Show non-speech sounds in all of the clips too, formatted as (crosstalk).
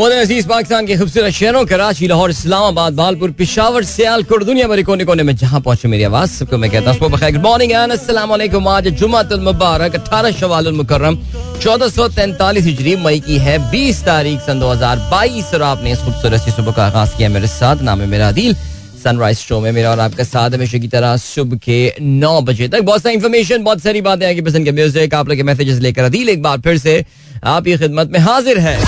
अज़ीज़ पाकिस्तान के खूबसूरत शहरों, कराची, लाहौर, इस्लामाबाद बालपुर पिशावर, सियालकोट, दुनिया भर कोने कोने में जहाँ पहुँचे मेरी आवाज़, सबको मैं कहता हूँ गुड मॉर्निंग वालेकुम आज जुमातुल मुबारक, अठारह शवाल मुकर्रम, चौदह सौ तैंतालीस हिजरी, मई की है बीस तारीख सन दो हज़ार बाईस, और आपने इस खूबसूरत सी सुबह का आगाज़ किया मेरे साथ। नाम है मेरा अदील सनराइज शो में मेरा और आपका साथ हमेशा की तरह सुबह के नौ बजे तक। बहुत सारी इन्फॉर्मेशन बहुत सारी बातें आगे पसंद के म्यूज़िक आप लोग मैसेजेस लेकर अदील एक बार फिर से आपकी खिदमत में हाजिर है।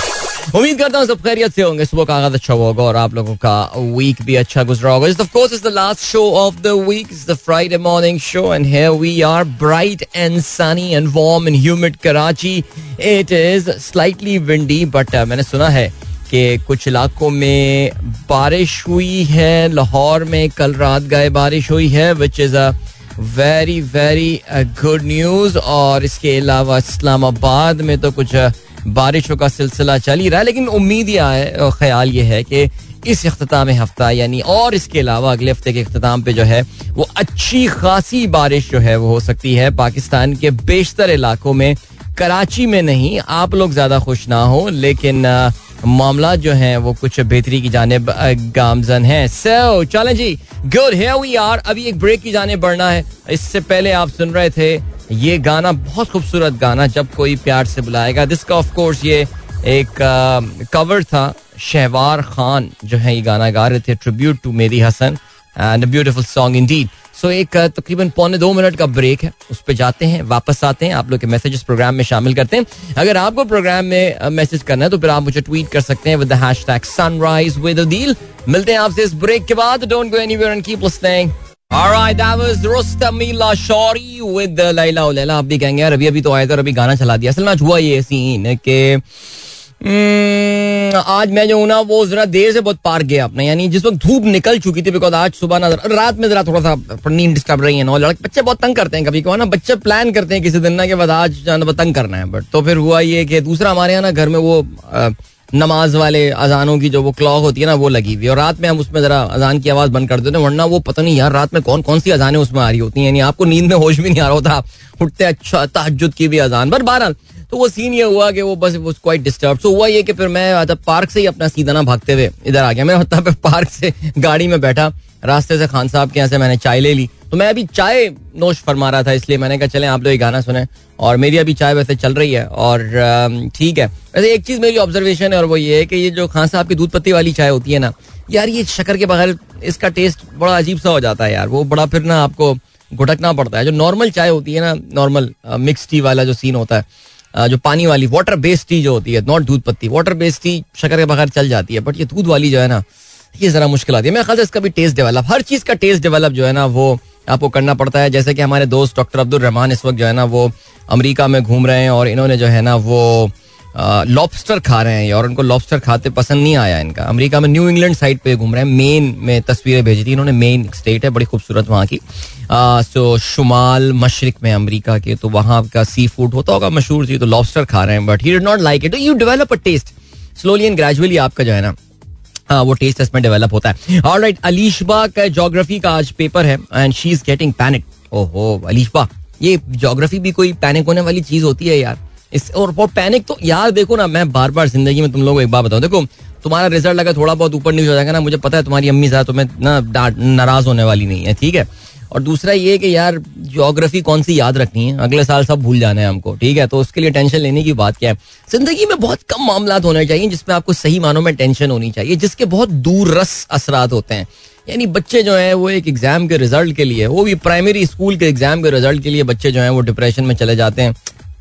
उम्मीद करता हूँ सब खैरियत से होंगे। सुबह का आगाज़ अच्छा होगा और आप लोगों का वीक भी अच्छा गुजरा होगा। Of course is the last show of the week is the Friday morning show and here we are bright and sunny and warm and humid Karachi it is slightly windy but मैंने सुना है कि कुछ इलाकों में बारिश हुई है। लाहौर में कल रात गए बारिश हुई है which is a very very good news और इसके अलावा इस्लामाबाद में तो कुछ बारिशों का सिलसिला चल ही रहा है, लेकिन उम्मीद यह है ख्याल ये है कि इस अख्ताम हफ़्ता, यानी और इसके अलावा अगले हफ़्ते के अख्ताम पे जो है, वो अच्छी खासी बारिश जो है, वो हो सकती है। पाकिस्तान के बेशतर इलाकों में, कराची में नहीं, आप लोग ज़्यादा खुश ना हो, लेकिन मामला जो है, वो कुछ बेहतरी की जाने गामजन है। सो चलें जी गुड है वी आर अभी एक ब्रेक की जाने बढ़ना है। इससे पहले आप सुन रहे थे ये गाना बहुत खूबसूरत गाना जब कोई प्यार से बुलाएगा। जिसका ऑफ़ कोर्स ये एक कवर था, शहवार खान जो है ये गाना गा रहे थे ट्रिब्यूट टू मेरी Hasan and beautiful song in so एक तकरीबन पौने दो मिनट का ब्रेक है, उस पर जाते हैं, वापस आते हैं, आप लोग के मैसेजेस प्रोग्राम में शामिल करते हैं। अगर आपको प्रोग्राम में मैसेज करना है तो फिर आप मुझे ट्वीट कर सकते हैं with the hashtag sunrise with मिलते हैं आपसे इस ब्रेक के बाद। Don't go anywhere and keep listening Alright, that was Rostamila Shori with Laila Laila आप भी कहेंगे यार अभी अभी तो आया था अभी गाना चला दिया। असल में हुआ ये सीन कि हम्म, आज मैं जो हूँ ना वो जरा देर से बहुत पार गया अपने यानी जिस वक्त धूप निकल चुकी थी बिकॉज़ आज सुबह ना रात में जरा थोड़ा सा नींद डिस्टर्ब रही है ना लड़के बच्चे बहुत तंग करते हैं कभी कभी ना बच्चे प्लान करते हैं किसी दिन ना के बाद आज जाना तंग करना है बट तो फिर हुआ ये कि दूसरा हमारे यहाँ ना घर में वो नमाज़ वाले अजानों की जो वो क्लॉक होती है ना, वो लगी हुई और रात में हम उसमें जरा अजान की आवाज़ बंद कर देते हैं, वरना वो पता नहीं यार, रात में कौन कौन सी अजानें उसमें आ रही होती हैं? यानी आपको नींद में होश भी नहीं आ रहा होता। उठते अच्छा तहजुद की भी अजान। पर बहरहाल तो वो सीन ये हुआ कि वो बस वो क्वाइट डिस्टर्ब तो हुआ ये कि फिर मैं पार्क से ही अपना सीधा ना भागते हुए इधर आ गया। मैं मतलब पार्क से गाड़ी में बैठा, रास्ते से खान साहब के यहाँ से मैंने चाय ले ली। तो मैं अभी चाय नोश फरमा रहा था, इसलिए मैंने कहा, चले, आप लोग गाना सुने। और मेरी अभी चाय वैसे चल रही है, और ठीक है। वैसे एक चीज़ मेरी ऑब्जर्वेशन है, और वो ये है कि ये जो खान साहब की दूध पत्ती वाली चाय होती है ना, यार, ये शक्कर के बगैर इसका टेस्ट बड़ा अजीब सा हो जाता है यार। वो बड़ा फिर ना आपको घुटकना पड़ता है। जो नॉर्मल चाय होती है ना नॉर्मल मिक्स टी वाला जो सीन होता है जो पानी वाली वाटर बेस्ड टी जो होती है नॉट दूध पत्ती वाटर बेस्ड टी शक्कर के बगैर चल जाती है। बट ये दूध वाली जो है ना, ये जरा मुश्किल आती है। मेरे ख्याल से इसका भी टेस्ट डेवलप हर चीज़ का टेस्ट डेवलप जो है ना, वो आपको करना पड़ता है। जैसे कि हमारे दोस्त डॉक्टर अब्दुल रहमान इस वक्त जो है ना, वो अमेरिका में घूम रहे हैं और इन्होंने जो है ना, वो लॉबस्टर खा रहे हैं और उनको लॉबस्टर खाते पसंद नहीं आया इनका। अमेरिका में न्यू इंग्लैंड साइड पे घूम रहे हैं। मेन में तस्वीरें भेजी थी इन्होंने। मेन स्टेट है, बड़ी खूबसूरत वहाँ की। सो शुमाल मशरक में अमेरिका के तो वहाँ का सी फ़ूड होता होगा, मशहूर थी तो लॉबस्टर खा रहे हैं। But he did not like it you develop a taste slowly and gradually आपका जो है ना वो टेस्ट इसमें डेवलप होता है। और राइट अलीशबा का जोग्राफी का आज पेपर है and she is getting panic ओहो अलीशबा ये जोग्राफी भी कोई पैनिक होने वाली चीज़ होती है यार। इस और, पैनिक तो यार देखो ना मैं बार बार ज़िंदगी में तुम लोगों को एक बार बताऊँ। देखो तुम्हारा रिज़ल्ट अगर थोड़ा बहुत ऊपर नीचे हो जाएगा ना मुझे पता है तुम्हारी अम्मी ज़्यादा तुम्हें ना नाराज़ होने वाली नहीं है ठीक है? और दूसरा ये कि यार जोग्राफी कौन सी याद रखनी है? अगले साल सब भूल जाना है हमको, ठीक है? तो उसके लिए टेंशन लेने की बात क्या है? ज़िंदगी में बहुत कम मामला होने चाहिए जिसमें आपको सही मानों में टेंशन होनी चाहिए, जिसके बहुत दूर रस असरात होते हैं। यानी बच्चे जो हैं, वो एक एग्ज़ाम के रिज़ल्ट के लिए, वो भी प्राइमरी स्कूल के एग्ज़ाम के रिज़ल्ट के लिए बच्चे जो हैं, वो डिप्रेशन में चले जाते हैं।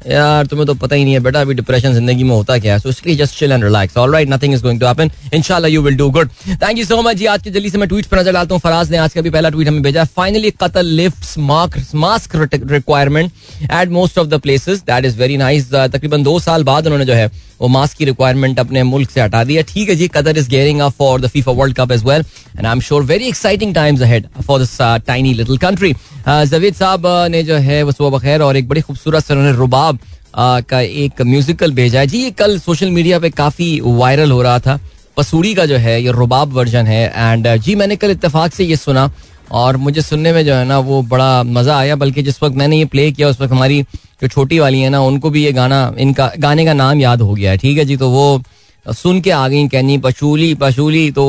यार, तुम्हें तो पता ही नहीं है बेटा, अभी डिप्रेशन ज़िंदगी में होता क्या है सो इसलिए just chill and relax alright nothing is going to happen इंशाल्लाह you will do good thank you so much जी, आज के जल्दी से मैं ट्वीट पर नज़र डालता हूँ। फराज ने आज का भी पहला ट्वीट हमें भेजा finally Qatar lift mask requirement at most of the places that is very nice तकरीबन दो साल बाद उन्होंने जो है वो मास्क की रिक्वायरमेंट अपने मुल्क से हटा दिया। ठीक है जी Qatar is gearing up for the FIFA World Cup as well and I am sure very exciting times ahead for this tiny little country Javed साहब ने जो है, वो सुबह बखैर और एक बड़ी खूबसूरत से उन्होंने रुबाब का एक म्यूजिकल भेजा है। जी, ये कल सोशल मीडिया पे काफ़ी वायरल हो रहा था। पसूड़ी का जो है, ये रुबाब वर्जन है एंड जी, मैंने कल इतफाक से ये सुना और मुझे सुनने में जो है ना, वो बड़ा मज़ा आया, बल्कि जिस वक्त मैंने ये प्ले किया, उस वक्त हमारी जो छोटी वाली है ना, उनको भी ये गाना, इनका, गाने का नाम याद हो गया है, ठीक है जी? तो वो सुन के आ गई, कहनी, पशूली पशूली। तो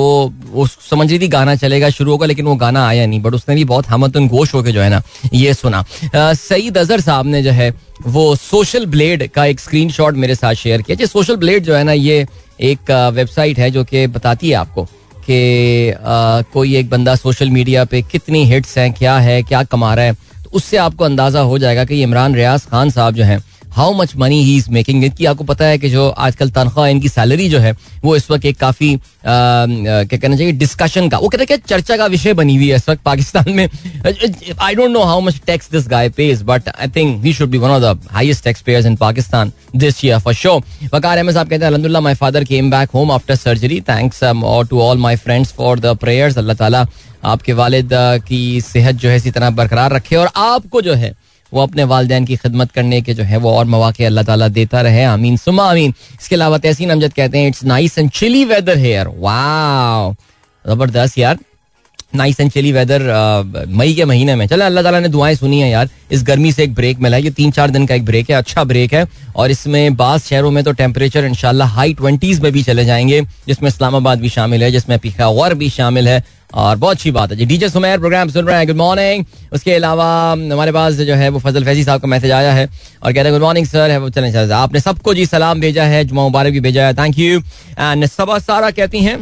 वो समझ रही थी गाना चलेगा, शुरू होगा, लेकिन वो गाना आया नहीं बट उसने भी बहुत हमतन गोश होकर जो है ना, ये सुना। सईद अजहर साहब ने जो है, वो सोशल ब्लेड का एक स्क्रीनशॉट मेरे साथ शेयर किया। जी सोशल ब्लेड जो है ना, ये एक वेबसाइट है जो कि बताती है आपको। कि कोई एक बंदा सोशल मीडिया पे कितनी हिट्स हैं, क्या है, क्या कमा रहा है तो उससे आपको अंदाज़ा हो जाएगा कि इमरान रियाज खान साहब जो हैं how much money he is making इनकी आपको पता है कि जो आजकल तनख्वाह, इनकी सैलरी जो है, वो इस वक्त एक काफ़ी क्या कहना चाहिए डिस्कशन का, वो कहते हैं चर्चा का विषय बनी हुई है इस वक्त पाकिस्तान में। I don't know how much tax this guy pays but I think he should be one of the highest tax payers in Pakistan this year for sure Waqar Ahmed साहब कहते हैं अलहमदुल्ला my father came back home after surgery thanks to all my friends for the prayers अल्लाह ताला आपके वालिद की सेहत जो है इसी तरह बरकरार रखे और आपको जो है वो अपने वालदेन की खिदमत करने के जो है वो और मौके अल्लाह ताला देता रहे। आमीन। सुमा आमीन। इसके अलावा तहसीन अमजद कहते हैं it's nice and chilly weather here वाह ज़बरदस्त यार। नाइस एंड चिली वेदर मई के महीने में। चलो, अल्लाह ताला ने दुआएँ सुनी है यार। इस गर्मी से एक ब्रेक मिला है। ये तीन चार दिन का एक ब्रेक है अच्छा ब्रेक है। और इसमें बास शहरों में तो टेम्परेचर इंशाल्लाह हाई ट्वेंटीज में भी चले जाएँगे, जिसमें इस्लामाबाद भी शामिल है, जिसमें पिखावर भी शामिल है। और बहुत अच्छी बात है। जी, डीजे सुमेर प्रोग्राम सुन रहे हैं। गुड मॉर्निंग उसके अलावा हमारे पास जो है वो फजल फैजी साहब का मैसेज आया है और कहते हैं गुड मॉर्निंग सर है वो चलें आपने सबको जी सलाम भेजा है जुमा मुबारक भी भेजा है। थैंक यू एंड सबा सारा कहती हैं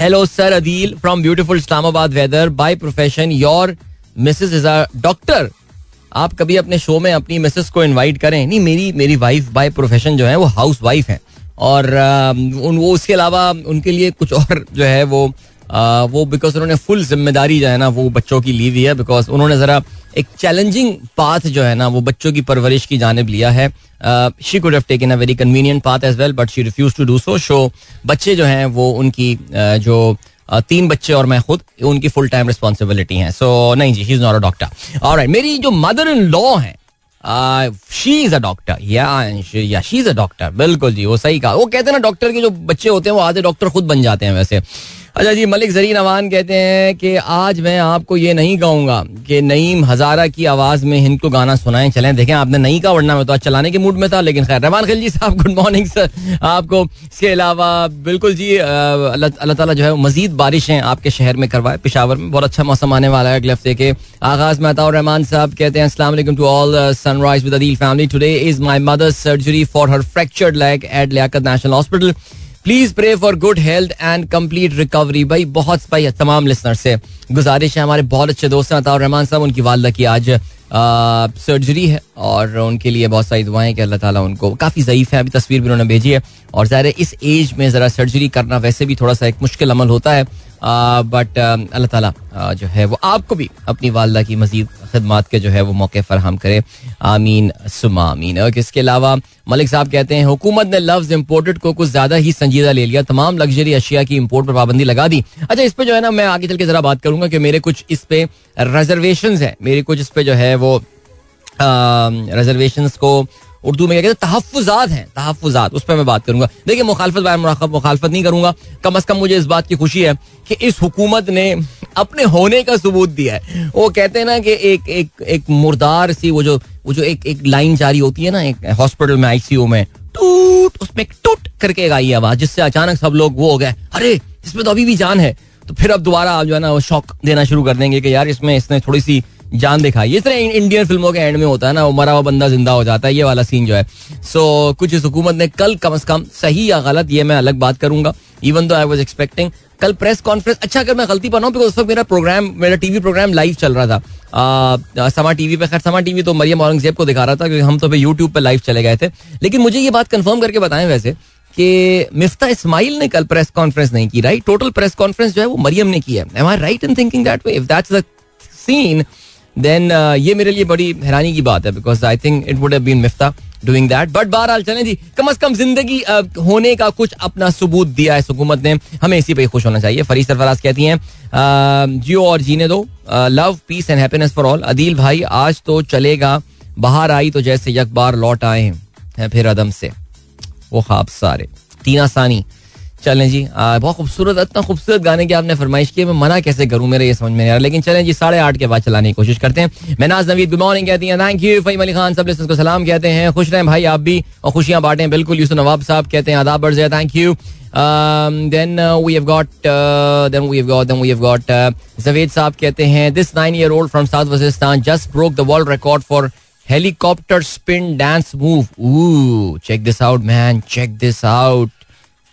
hello sir Adeel from beautiful Islamabad weather by profession your Mrs is a doctor आप कभी अपने शो में अपनी मिसेस को इनवाइट करें। नहीं, मेरी मेरी वाइफ बाय प्रोफेशन जो है वो हाउस वाइफ है। और उन, वो उसके अलावा उनके लिए कुछ और जो है वो वो बिकॉज़ उन्होंने फुल ज़िम्मेदारी जो है ना, वो बच्चों की ली हुई है बिकॉज़ उन्होंने जरा एक चैलेंजिंग पाथ जो है ना, वो बच्चों की परवरिश की जानब लिया है। She could have taken a very convenient path as well but she refuse to do so so बच्चे जो हैं, वो उनकी जो तीन बच्चे और मैं खुद, उनकी फुल टाइम रिस्पॉन्सिबिलिटी है। सो नहीं जी he is not a doctor और मेरी जो मदर इन लॉ है शी इज़ अ डॉक्टर या शी इज़ अ डॉक्टर बिल्कुल जी, वो सही कहा। वो कहते हैं ना डॉक्टर के जो बच्चे होते हैं, वो आधे डॉक्टर खुद बन जाते हैं वैसे। अच्छा जी, मलिक जरीन अवान कहते हैं कि आज मैं आपको ये नहीं कहूँगा कि नईम हजारा की आवाज़ में हिंद को गाना सुनाएँ, चलें। देखें, आपने नहीं कहा, वरना मैं तो आज चलाने के मूड में था, लेकिन खैर, रहमान खिलजी साहब गुड मॉर्निंग सर आपको, इसके अलावा, बिल्कुल जी अल्लाह ताला जो है, मजीद बारिशें आपके शहर में करवाए, पिशावर में। बहुत अच्छा मौसम आने वाला है अगले हफ़्ते के आगाज़ में। और रहमान साहब कहते हैं असला to all Sunrise with family today is my mother surgery for her fractured leg at Liaquat National Hospital please pray for good health and complete recovery भाई, बहुत भाई, तमाम लिसनर से गुजारिश है हमारे बहुत अच्छे दोस्त हैं, अताउर रहमान साहब, उनकी वालदा की आज सर्जरी है और उनके लिए बहुत सारी दुआएँ कि अल्लाह ताला उनको, काफ़ी ज़यीफ है, अभी तस्वीर भी उन्होंने भेजी है। और ज़ाहिर इस एज में ज़रा सर्जरी करना वैसे भी थोड़ा सा एक मुश्किल अमल होता है। बट अल्लाह ताला जो है वो आपको भी अपनी वालदा की मजीद खदमात के जो है वो मौके फराहम करे। आमीन सुमा आमीन। इसके अलावा मलिक साहब कहते हैं, हुकूमत ने लफ्ज इम्पोर्टेड को कुछ ज़्यादा ही संजीदा ले लिया। तमाम लग्जरी अशिया की इम्पोर्ट पर पाबंदी लगा दी। अच्छा इस पर जो है ना, मैं आगे चल के जरा बात करूँगा कि मेरे कुछ इस पे रिजर्वेशन है। मेरी कुछ इस पे जो है वो रिजर्वेशन को उर्दू में क्या कहते हैं तहफात हैं तहफात उस पर मैं बात करूँगा। देखिए, मुखालफत बाय मुखालफत नहीं करूँगा। कम अज कम मुझे इस बात की खुशी है कि इस हुकूमत ने अपने होने का सबूत दिया है। वो कहते हैं ना कि एक एक एक मुर्दार सी, वो जो वो जो एक एक लाइन जारी होती है ना, एक हॉस्पिटल में, आईसीयू में, टूट, उसमें टूट करके आई आवाज़, जिससे अचानक सब लोग वो हो गए, अरे, इसमें तो अभी भी जान है। तो फिर अब दोबारा आप जो है ना, वो शौक देना शुरू कर देंगे कि यार, इसमें, इसने थोड़ी सी जान दिखाई इस तरह इंडियन फ़िल्मों के एंड में होता है ना मरा हुआ बंदा ज़िंदा हो जाता है ये वाला सीन जो है। सो so, कुछ इस हुकूमत ने कल कम अज कम सही या गलत ये मैं अलग बात करूँगा। Even though I was expecting कल प्रेस कॉन्फ्रेंस अच्छा अगर मैं गलती पर बिकॉज़ उस वक्त मेरा प्रोग्राम मेरा टीवी प्रोग्राम लाइव चल रहा था। समा टीवी पे खैर समा टीवी तो मरियम औरंगज़ेब को दिखा रहा था क्योंकि हम तो फिर यूट्यूब पे लाइव चले गए थे। लेकिन मुझे ये बात कंफर्म करके बताएँ वैसे कि मिफ्ता इस्माइल ने कल प्रेस कॉन्फ्रेंस नहीं की राइट टोटल प्रेस कॉन्फ्रेंस जो है वो मरियम ने की है। Am I right in thinking that way if that's the scene then ये मेरे लिए बड़ी हैरानी की बात है because I think it would been Miftah doing that but बहरहाल चलें जी, कम अज कम ज़िंदगी होने का कुछ अपना सबूत दिया है हुकूमत ने। हमें इसी पे खुश होना चाहिए। फरीद सरफराज कहती हैं जियो और जीने दो। Love peace and happiness for all Adeel भाई, आज तो चलेगा, बाहर आई तो जैसे यकबार लौट आए हैं फिर अदम से। वो खाब सारे। तीना सानी चलें जी आ, बहुत खूबसूरत इतना खूबसूरत गाने की आपने फरमाइश की मैं मना कैसे करूँ मेरे ये समझ में नहीं आ रहा लेकिन चलें जी साढ़े आठ के बाद चलाने की कोशिश करते हैं मेनाज नवीद गुड मॉर्निंग कहती हैं थैंक यू फईम अली खान सब लिस्टर्स को सलाम कहते हैं खुश रहें भाई आप भी और खुशियाँ बांटें बिल्कुल यूसुफ नवाब साहब कहते हैं आदाब बर्ज thank you Um, then uh, we have got uh, then we have got then we have got uh, Zaved sahab कहते हैं this nine year old from South Waziristan just broke the world record for helicopter spin dance move. Ooh, check this out, man. Check this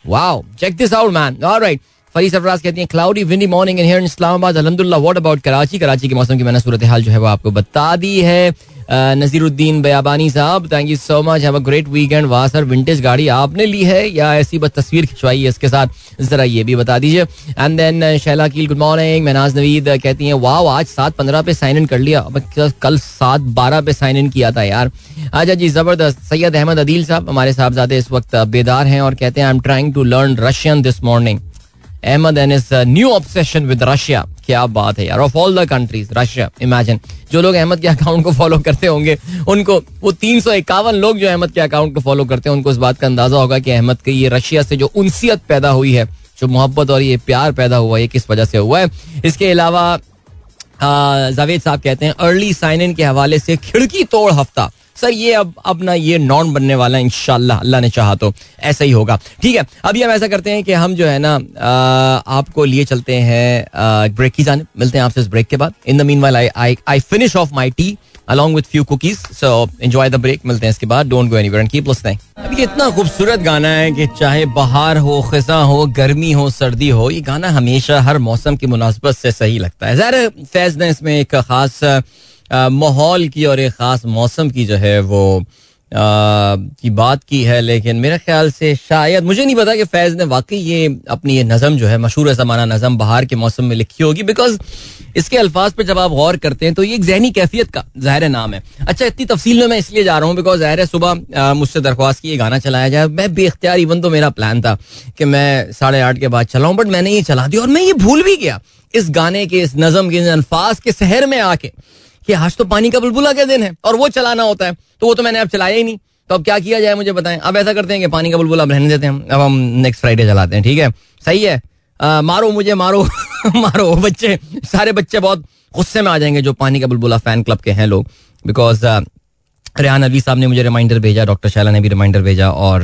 Wow, check this out, man. All right. Fari Sarfaraz कहती हैं cloudy windy morning in here in Islamabad अलहमदुल्ला what about Karachi Karachi के मौसम की मैंने सूरत हाल जो है वो आपको बता दी है नजीरुद्दीन बयाबानी साहब thank you so much have a great weekend वाह सर विंटेज गाड़ी आपने ली है या ऐसी बस तस्वीर खिंचवाई है इसके साथ? जरा ये भी बता दीजिए. And then Shaila Keel good morning Mehnaz Naveed कहती हैं, वाह, आज सात पंद्रह पे साइन इन कर लिया. कल सात बारह पे साइन इन किया था यार. अच्छा जी, ज़बरदस्त. सैयद अहमद अदील साहब, हमारे साहबजादे इस वक्त बेदार हैं और कहते हैं I am trying to learn Russian this morning Ahmed and his new obsession with Russia क्या बात है यार? Of all the countries Russia imagine जो लोग अहमद के अकाउंट को फॉलो करते होंगे, उनको वो तीन सौ इक्यावन लोग जो अहमद के अकाउंट को फॉलो करते हैं, उनको इस बात का अंदाज़ा होगा कि अहमद की ये रशिया से जो उनसियत पैदा हुई है, जो मोहब्बत और ये प्यार पैदा हुआ है किस वजह से हुआ है? इसके अलावा जावेद साहब कहते हैं अर्ली साइन इन के हवाले से खिड़की तोड़ हफ़्ता। सर, ये अब अपना ये नॉन बनने वाला है इनशाला अल्लाह ने चाहा तो ऐसा ही होगा। ठीक है, अभी हम ऐसा करते हैं कि हम जो है ना आपको लिए चलते हैं ब्रेक की जाने मिलते हैं आपसे इस ब्रेक के बाद। In the meanwhile I I finish off my tea along with few cookies, so enjoy the break मिलते हैं इसके बाद। Go anywhere and keep listening अभी इतना खूबसूरत गाना है कि चाहे बाहर हो खिजा हो, गर्मी हो, सर्दी हो, ये गाना हमेशा हर मौसम की मुनासबत से सही लगता है। ज़ाहिर फैज ने इसमें एक खास माहौल की और एक ख़ास मौसम की जो है वो आ, की बात की है लेकिन मेरे ख्याल से शायद मुझे नहीं पता कि फैज़ ने वाकई ये अपनी ये नज़म जो है मशहूर ज़माना नज़म बाहर के मौसम में लिखी होगी बिकॉज़ इसके अल्फाज पर जब आप गौर करते हैं तो ये एक जहनी कैफियत का ज़ाहिर नाम है। अच्छा इतनी तफसील में मैं इसलिए जा रहा हूँ बिकॉज़ ज़ाहिर सुबह मुझसे दरख्वास्त की ये गाना चलाया जाए। मैं बेख्तियार इवन तो मेरा प्लान था कि मैं साढ़े आठ के बाद चलाऊँ बट मैंने ये चला दिया और मैं ये भूल भी गया। इस गाने के इस नज़म के अल्फाज के शहर में आके कि आज तो पानी का बुलबुला के दिन है और वो चलाना होता है। तो वो तो मैंने अब चलाया ही नहीं। तो अब क्या किया जाए मुझे बताएँ? अब ऐसा करते हैं कि पानी का बुलबुला रहने देते हैं। अब हम नेक्स्ट फ्राइडे चलाते हैं ठीक है? सही है। आ, मारो मुझे मारो (laughs) मारो बच्चे। सारे बच्चे बहुत गुस्से में आ जाएँगे जो पानी का बुलबुला फ़ैन क्लब के हैं लोग। बिकॉज़ रेहान अली साहब ने मुझे रिमाइंडर भेजा डॉक्टर शैला ने भी रिमाइंडर भेजा और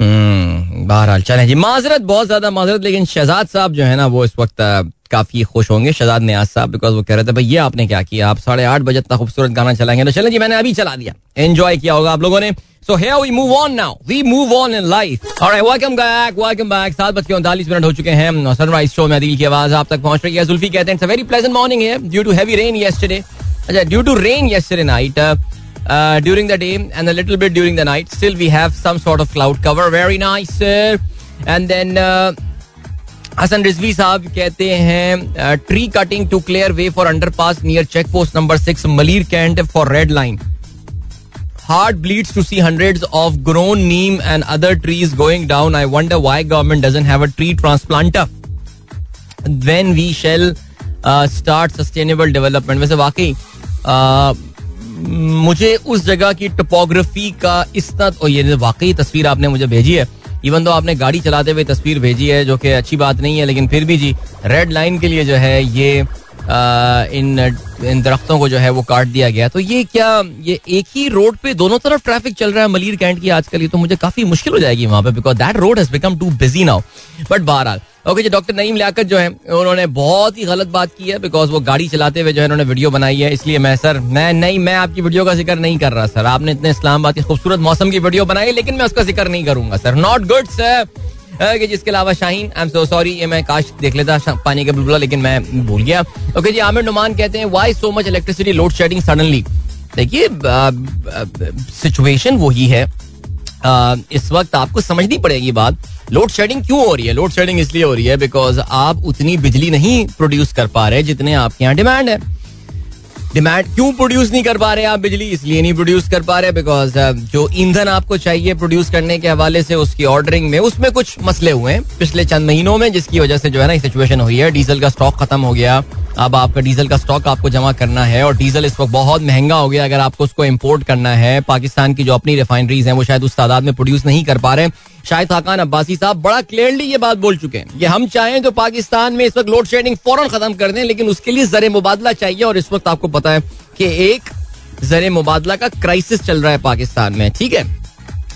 हम्म, बहरहाल चले जी। माजरत बहुत ज़्यादा माजरत लेकिन शहजाद साहब जो है ना वो इस वक्त काफ़ी खुश होंगे शहजाद न्याज साहब बिकॉज़ वो कह रहे थे, भाई, ये आपने क्या किया? आप साढ़े आठ बजे तक खूबसूरत गाना चलाएँगे तो चलें जी, मैंने अभी चला दिया। एंजॉय किया होगा आप लोगों ने। So hey we move on now we move on in life welcome back welcome back सात बज के उनतालीस मिनट हो चुके हैं। सनराइज शो में दिल की आवाज़ आप तक पहुँच रही है। जुल्फी कहते हैं वेरी प्लेजेंट मॉर्निंग है due to heavy rain yesterday अच्छा due to rain yesterday night during the day and little bit during the night still we have some sort of cloud cover very nice and then Hasan Rizvi साहब कहते हैं tree cutting to clear way for underpass near check post number six Malir Cantt for Red Line heart bleeds to see hundred of grown neem and other trees going down I wonder why government doesn't a tree transplant when we shall start sustainable development वैसे वाकई मुझे उस जगह की topography का इस तरह वाकई तस्वीर आपने मुझे भेजी है। इवन तो आपने गाड़ी चलाते हुए तस्वीर भेजी है, जो कि अच्छी बात नहीं है, लेकिन फिर भी जी रेड लाइन के लिए जो है, ये इन इन दरख्तों को जो है वो काट दिया गया। तो ये क्या, ये एक ही रोड पे दोनों तरफ़ ट्रैफ़िक चल रहा है मलिर कैंट की आजकल? ये तो मुझे काफ़ी मुश्किल हो जाएगी वहाँ पे because that road has become too busy now but बहरहाल ओके जी डॉक्टर नईम लियाकत जो है, उन्होंने बहुत ही गलत बात की है बिकॉज़ वो गाड़ी चलाते हुए जो है उन्होंने वीडियो बनाई है। इसलिए मैं सर मैं नहीं, मैं आपकी वीडियो का ज़िक्र नहीं कर रहा सर आपने इतने इस्लामाबाद की खूबसूरत मौसम की वीडियो बनाई, लेकिन मैं उसका ज़िक्र नहीं करूँगा सर नॉट गुड सर कि जिसके अलावा Shaheen I am so sorry ये मैं काश देख लेता पानी का बुलबुला, लेकिन मैं भूल गया। ओके जी, आमिर नुमान कहते हैं why so much electricity load shedding suddenly देखिए सिचुएशन वही है। इस वक्त आपको समझनी पड़ेगी बात लोड शेडिंग क्यों हो रही है? लोड शेडिंग इसलिए हो रही है बिकॉज़ आप उतनी बिजली नहीं प्रोड्यूस कर पा रहे जितने आपके यहाँ डिमांड है। डिमांड क्यों प्रोड्यूस नहीं कर पा रहे आप बिजली? इसलिए नहीं प्रोड्यूस कर पा रहे बिकॉज़ जो ईंधन आपको चाहिए प्रोड्यूस करने के हवाले से, उसकी ऑर्डरिंग में, उसमें कुछ मसले हुए हैं पिछले चंद महीनों में, जिसकी वजह से जो है ना सिचुएशन हुई है। डीजल का स्टॉक खत्म हो गया। अब आपका डीजल का स्टॉक आपको जमा करना है और डीजल इस वक्त बहुत महँगा हो गया अगर आपको उसको इम्पोर्ट करना है, पाकिस्तान की जो अपनी रिफाइनरीज हैं, वो शायद उस तादाद में प्रोड्यूस नहीं कर पा रहे शायद खाकान अब्बासी साहब, बड़ा क्लियरली ये बात बोल चुके हैं कि हम चाहें तो पाकिस्तान में इस वक्त लोड शेडिंग फ़ौरन खत्म कर दें, लेकिन उसके लिए जर मुबादला चाहिए और इस वक्त आपको पता है कि एक जर मुबादला का क्राइसिस चल रहा है पाकिस्तान में। ठीक है?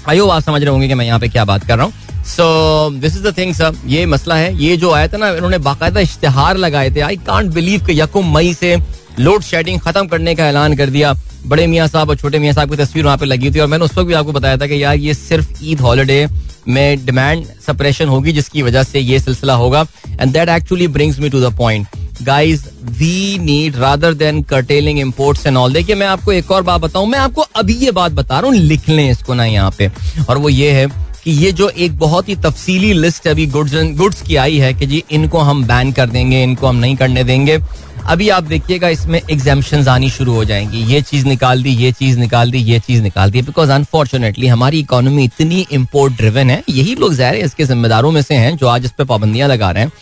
आयो आप समझ रहे होंगे कि मैं यहाँ पे क्या बात कर रहा हूँ। So this is the thing sir ये मसला है। ये जो आया था ना, इन्होंने बाकायदा इश्तेहार लगाए थे। आई कांट बिलीव कि यकुम मई से लोड शेडिंग खत्म करने का ऐलान कर दिया। बड़े मियाँ साहब और छोटे मियाँ साहब की तस्वीर वहाँ पे लगी थी और मैंने उस वक्त भी आपको बताया था कि यार ये सिर्फ़ ईद हॉलीडे में डिमांड सप्रेशन होगी, जिसकी वजह से ये सिलसिला होगा। And that actually brings me to the point guys we need rather than curtailing imports and all देखिए, मैं आपको एक और बात बताऊँ। मैं आपको अभी ये बात बता रहा हूँ, लिख लें इसको ना यहाँ पे। और वो ये है कि ये जो एक बहुत ही तफसीली लिस्ट अभी गुड्स गुड्स की आई है कि जी इनको हम बैन कर देंगे, इनको हम नहीं करने देंगे। अभी आप देखिएगा इसमें एग्जामेशन आनी शुरू हो जाएँगी। ये चीज़ निकाल दी, ये चीज़ निकाल दी, ये चीज़ निकाल दी। बिकॉज़ अनफॉर्चुनेटली हमारी इकोनॉमी इतनी इम्पोर्ट ड्रिवन है, यही लोग ज़ाहिर इसके जिम्मेदारों में से हैं जो आज इस पर पाबंदियाँ लगा रहे हैं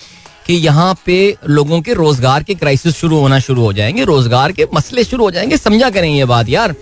कि यहाँ पे लोगों के रोज़गार के क्राइसिस शुरू होना शुरू हो जाएँगे, रोज़गार के मसले शुरू हो जाएँगे। समझा करें ये बात यार।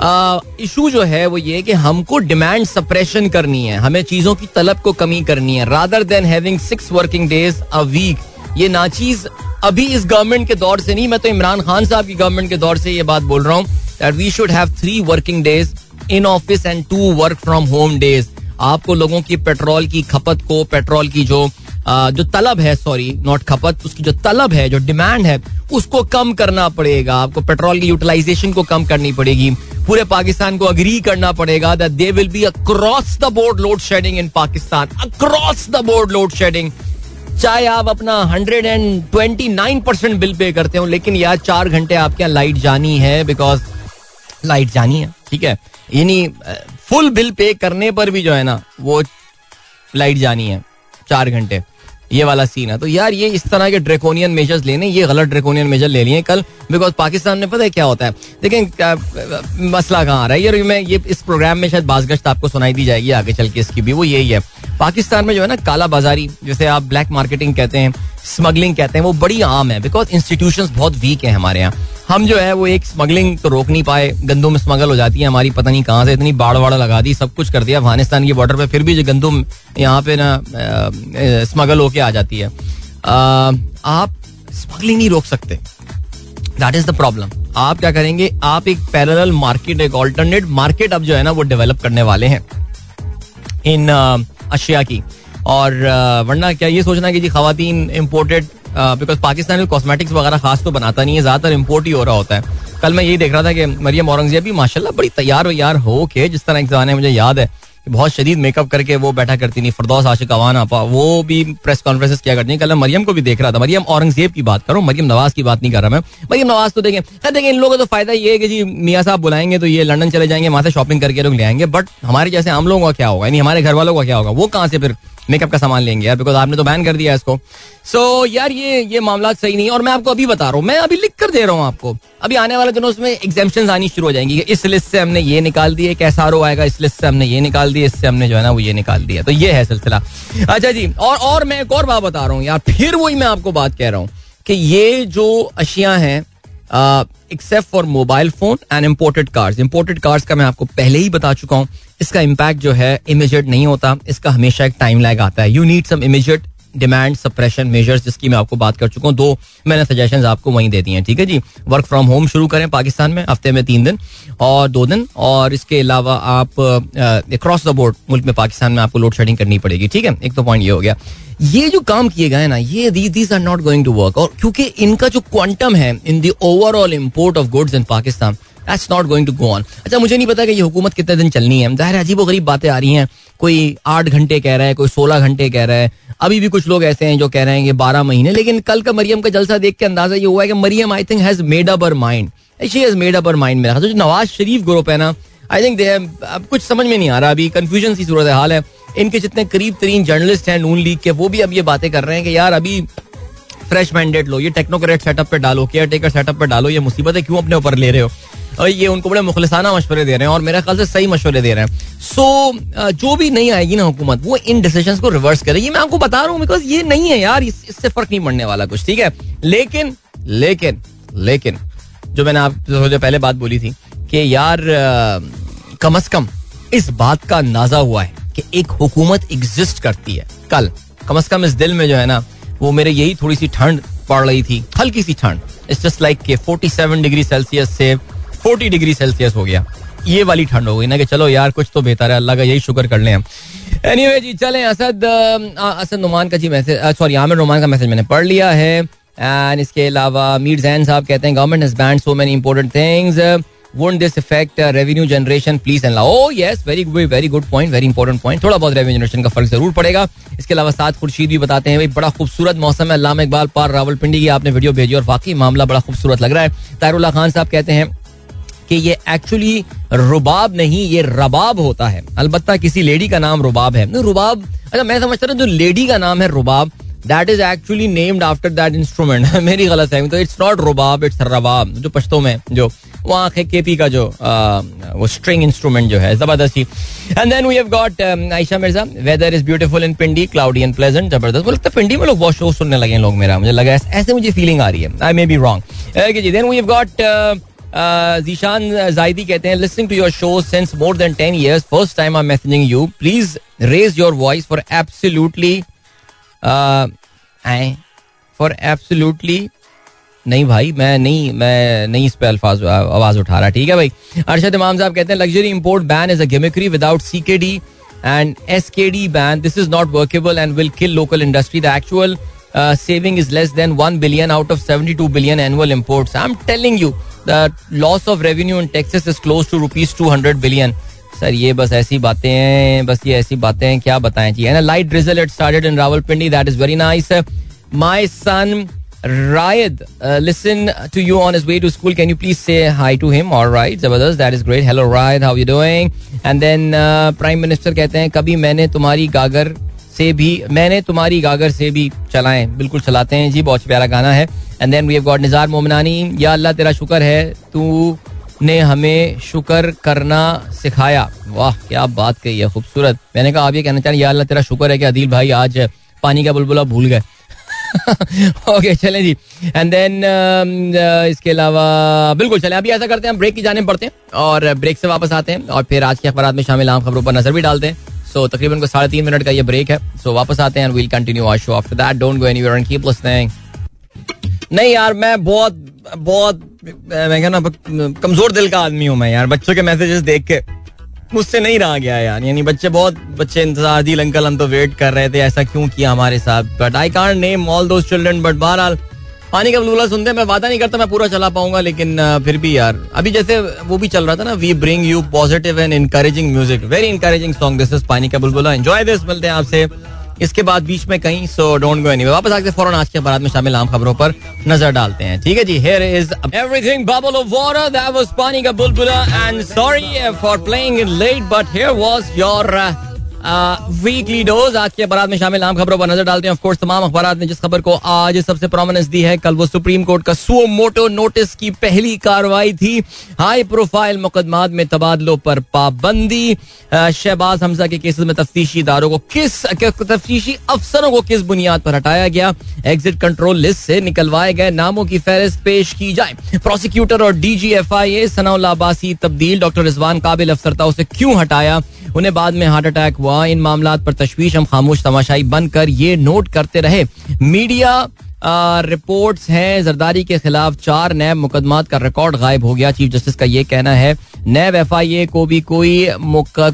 इशू जो है वो ये कि हमको डिमांड सप्रेशन करनी है। हमें चीज़ों की तलब को कमी करनी है। Rather than having six working days a week ये नाचीज अभी इस गवर्नमेंट के दौर से नहीं, मैं तो इमरान खान साहब की गवर्नमेंट के दौर से ये बात बोल रहा हूँ that we should have three working days in office and two work from home days आपको लोगों की पेट्रोल की खपत को पेट्रोल की जो जो तलब है सॉरी नॉट खपत, उसकी जो तलब है, जो डिमांड है, उसको कम करना पड़ेगा। आपको पेट्रोल की यूटिलाइजेशन को कम करनी पड़ेगी। पूरे पाकिस्तान को अग्री करना पड़ेगा that they will be across the board load shedding in Pakistan. Across the board load shedding चाहे आप अपना hundred and twenty nine percent bill pay करते हो, लेकिन यार चार घंटे आपके यहाँ लाइट जानी है बिकॉज़ लाइट जानी है, ठीक है? यानी फुल बिल पे करने पर भी जो है ना, वो लाइट जानी है, चार घंटे। ये वाला सीन है। तो यार, ये इस तरह के ड्रेकोनियन मेजर्स लेने, ये गलत ड्रेकोनियन मेजर ले लिए कल बिकॉज़ पाकिस्तान में पता है क्या होता है? देखें मसला कहाँ आ रहा है? यार, मैं ये इस प्रोग्राम में शायद बाजगश्त आपको सुनाई दी जाएगी आगे चल के, इसकी भी, वो यही है। पाकिस्तान में जो है ना, काला बाजारी, जैसे आप ब्लैक मार्केटिंग कहते हैं स्मगलिंग कहते हैं, वो बड़ी आम है बिकॉज़ इंस्टीट्यूशन बहुत वीक है हमारे यहाँ। हम जो है वो एक स्मगलिंग तो रोक नहीं पाए गंदुम स्मगल हो जाती है, हमारी पता नहीं कहाँ से इतनी बाढ़ वाड़ लगा दी, सब कुछ कर दिया, अफ़गानिस्तान की बॉर्डर पे फिर भी जो गंदुम यहाँ पे ना स्मगल होके आ जाती है। आप स्मगलिंग नहीं रोक सकते। दैट इज़ द प्रॉब्लम आप क्या करेंगे, आप एक पैरल मार्केट एक ऑल्टरनेट मार्केट अब जो है ना वो डेवलप करने वाले हैं इन अशिया की। और वरना क्या ये सोचना कि जी खातन इम्पोर्टेड बिकॉज़ पाकिस्तान में कॉस्मेटिक्स वगैरह खास तो बनाता नहीं है, ज़्यादातर इम्पोर्ट ही हो रहा होता है। कल मैं यही देख रहा था कि मरियम औरंगज़ेब भी माशाल्लाह बड़ी तैयार हो यार हो के, जिस तरह एक जमाने मुझे याद है कि बहुत शदीद मेकअप करके वो बैठा करती नहीं फरदौस आशिक अवान आपा, वो भी प्रेस कॉन्फ्रेंस किया करती है। कल मैं मरियम को भी देख रहा था। मरियम औरंगज़ेब की बात करूँ, मरियम नवाज़ की बात नहीं कर रहा मैं। मरियम नवाज़ तो देखें, खैर देखें, इन लोगों का तो फ़ायदा ये है कि जी मियाँ साहब बुलाएँगे तो ये लंडन चले जाएँगे, वहाँ से शॉपिंग करके लोग ले आएँगे बट हमारे जैसे हम लोगों का क्या होगा? यानी हमारे घर वालों का क्या होगा? वो कहाँ से फिर मेकअप का सामान लेंगे यार बिकॉज़ आपने तो बैन कर दिया इसको। सो so, यार ये ये मामला सही नहीं और मैं आपको अभी बता रहा हूँ मैं अभी लिख कर दे रहा हूँ आपको। अभी आने वाले दिनों उसमें एग्जामेशन आनी शुरू हो जाएँगी इस लिस्ट से हमने ये निकाल दिए एक एस आएगा इस लिस्ट से हमने ये निकाल दिया इससे हमने जो है ना वो ये निकाल दिया। तो ये है सिलसिला। अच्छा जी और और मैं एक और बात बता रहा हूँ यार फिर वही मैं आपको बात कह रहा हूँ कि ये जो अशिया हैं except for mobile phone and imported cars imported cars का मैं आपको पहले ही बता चुका हूँ, इसका इम्पैक्ट जो है इमिजिएट नहीं होता, इसका हमेशा एक टाइम लैग आता है। You need some immediate demand suppression measures जिसकी मैं आपको बात कर चुका हूँ, दो मैंने सजेशन आपको वहीं दे दिए हैं, ठीक है जी? वर्क फ्रॉम होम शुरू करें पाकिस्तान में, हफ़्ते में तीन दिन और दो दिन और इसके अलावा आप क्रॉस द बोर्ड मुल्क में पाकिस्तान में आपको लोड शेडिंग करनी पड़ेगी, ठीक है? एक तो पॉइंट ये हो गया। ये जो काम किए गए ना, ये these are not going to work और क्योंकि इनका जो क्वांटम है in the overall import of goods in Pakistan that's not going to go on अच्छा मुझे नहीं पता कि ये हुकूमत कितने दिन चलनी है। ज़ाहिर अजीब गरीब बातें आ रही हैं। कोई आठ घंटे कह रहा है, कोई सोलह घंटे कह रहा है। अभी भी कुछ लोग ऐसे हैं जो कह रहे हैं कि बारह महीने, लेकिन कल का मरियम का जलसा देख के अंदाज़ा ये हुआ है कि Maryam I think has made up mind she has made up mind मेरा जो नवाज़ शरीफ ग्रुप है ना आई थिंक दे अब कुछ समझ में नहीं आ रहा। अभी कंफ्यूजन सी सूरत हाल है। इनके जितने करीब तरीन जर्नलिस्ट हैं, नून लीग के, वो भी अब ये बातें कर रहे हैं कि यार अभी फ्रेश मैंडेट लो, ये टेक्नोक्रेट सेटअप पे डालो केयर टेकर सेटअप पे डालो, ये मुसीबतें क्यों अपने ऊपर ले रहे हो? और ये उनको बड़े मुखलसाना मशवरे दे रहे हैं और मेरे ख्याल से सही मशवरे दे रहे हैं। सो so, जो भी नहीं आएगी ना हुकूमत वो इन डिसीज़न को रिवर्स करेगी मैं आपको बता रहा हूँ बिकॉज़ ये नहीं है यार इससे फ़र्क नहीं पड़ने वाला कुछ ठीक है? लेकिन लेकिन लेकिन जो मैंने आप जो पहले बात बोली थी कि यार कम अज कम इस बात का अंदाज़ा हुआ है कि एक हुकूमत एग्जिस्ट करती है कल। कम अज कम इस दिल में जो है ना वो मेरे यही थोड़ी सी ठंड पड़ रही थी हल्की सी ठंड। इट्स जस्ट लाइक के 47 डिग्री सेल्सियस से 40 डिग्री सेल्सियस हो गया। ये वाली ठंड हो गई ना कि चलो यार कुछ तो बेहतर है अल्लाह का यही शुक्र कर लें हम। एनीवे जी चलें असद असद नुमान का जी मैसेज सॉरी आमिर नुमान का मैसेज मैंने पढ़ लिया है। एंड इसके अलावा मीर जैन साहब कहते हैं government has banned so many important things won't this effect uh, generation please and and oh very very good point very important point. थोड़ा बहुत रेवेन्यू जनरेशन का फ़र्क ज़रूर पड़ेगा। इसके अलावा साथ खुर्शीद भी बताते हैं भाई बड़ा खूबसूरत मौसम है। अल्लाह इकबाल पार रावलपिंडी की आपने वीडियो भेजी और वाकई मामला बड़ा खूबसूरत लग रहा है। तारुल्ला खान साहब कहते हैं कि ये एक्चुअली रुबाब नहीं, ये रबाब होता है। अलबत्ता किसी लेडी का नाम रुबाब है। रुबाब अच्छा मैं समझता हूँ जो लेडी का नाम है Rubab that is actually named after that instrument मेरी गलत है तो it's not Rubab it's Rabab. जो पश्तो में, जो वहाँ केपी का जो वो स्ट्रिंग इंस्ट्रूमेंट जो है, ज़बरदस्ती। And then we have got Ayesha Mirza weather is beautiful in Pindi cloudy and pleasant ज़बरदस्त। वो लगता है पिंडी में लोग बहुत शो सुनने लगे हैं लोग मेरा, मुझे लगा ऐसे मुझे फीलिंग आ रही है। I may be wrong ji then we have got Zeeshan Zaidi कहते हैं listening to your show since more than ten years first time I messaging you please raise your voice for absolutely for absolutely नहीं भाई, मैं नहीं मैं नहीं इस पर अल्फाज आवाज़ उठा रहा, ठीक है भाई? अरशद इमाम साहब कहते हैं luxury import ban is a gimmickry without C K D and S K D ban this is not workable and will kill local industry the actual saving is less than 1 billion out of 72 billion annual imports. I'm telling you, the loss of revenue in Texas is close to rupees 200 billion. Sir ये बस ऐसी बातें हैं बस ये ऐसी बातें हैं क्या बताएं जी है ना light drizzle it started in Rawalpindi that is very nice my son Rayad, uh, listen to you on his way to school. Can you please say hi to him? All right, Zabardast, that is great. Hello, Rayad, how are you doing? And then uh, Prime Minister कहते हैं कभी मैंने तुम्हारी गागर से भी मैंने तुम्हारी गागर से भी चलाएँ बिल्कुल चलाते हैं जी बहुत प्यारा गाना है। And then we have got Nizar Momnani या अल्लाह तेरा शुक्र है तू ने हमें शुक्र करना सिखाया। वाह क्या बात कही है खूबसूरत। मैंने कहा आप ये कहना चाह या अल्लाह तेरा शुक्र है कि अदील भाई आज पानी का बुलबुला भूल गए। (laughs) ओके चलें जी। एंड देन um, uh, इसके अलावा बिल्कुल चलें अभी ऐसा करते हैं हम ब्रेक की जाने पड़ते हैं और ब्रेक से वापस आते हैं और फिर आज के अखबार में शामिल आम खबरों पर नज़र भी डालते हैं। सो तकरीबन को साढ़े तीन मिनट का ये ब्रेक है। सो वापस आते हैं we'll continue our show after that don't go anywhere and keep listening नहीं यार, मैं बहुत बहुत, मैं कहना कमज़ोर दिल का आदमी हूँ मैं यार। बच्चों के मैसेजेस देख के मुझसे नहीं रहा गया यार। यानी बच्चे, बहुत बच्चे इंतज़ार दिल अंकल हम तो वेट कर रहे थे, ऐसा क्यों किया हमारे साथ? But I can't name all those children but बहरहाल पानी का बुलबुला सुनते मैं वादा नहीं करता, मैं पूरा चला पाऊँगा, लेकिन फिर भी यार, अभी जैसे वो भी चल रहा था ना we bring you positive and encouraging music very encouraging song this is Pani ka Bulbula enjoy this मिलते हैं आपसे, इसके बाद बीच में कहीं सो डोंट गो एनीवे वापस आके फ़ौरन आज के बाद में शामिल, आम खबरों पर नज़र डालते हैं, ठीक है जी here is everything bubble of water that was Pani ka Bulbula and sorry for playing in late but here was your weekly dose आज के अखबार में शामिल आम खबरों पर नज़र डालते हैं। ऑफकोर्स तमाम अखबार ने जिस खबर को आज सबसे प्रोमिनेंस दी है, कल वो सुप्रीम कोर्ट का सुओ मोटो नोटिस की पहली कार्रवाई थी। हाई प्रोफ़ाइल मुकदमात में तबादलों पर पाबंदी। शहबाज हमजा के केसेस में तफ्तीशी इदारों को किस, तफ्तीशी अफसरों को किस बुनियाद पर हटाया गया? एग्जिट कंट्रोल लिस्ट से निकलवाए गए नामों की फहरिस्त पेश की जाए। प्रोसिक्यूटर और D G F I A Sanaullah Abbasi तब्दील। डॉक्टर रिजवान काबिल अफसरता उसे क्यों हटाया? उन्हें बाद में हार्ट अटैक हुआ, इन मामला पर तशवीश, हम खामोश तमाशाई बनकर ये नोट करते रहे। मीडिया रिपोर्ट्स हैं, जरदारी के खिलाफ चार नए मुकदमात का रिकॉर्ड गायब हो गया। चीफ जस्टिस का ये कहना है नैब एफ़ आई ए को भी कोई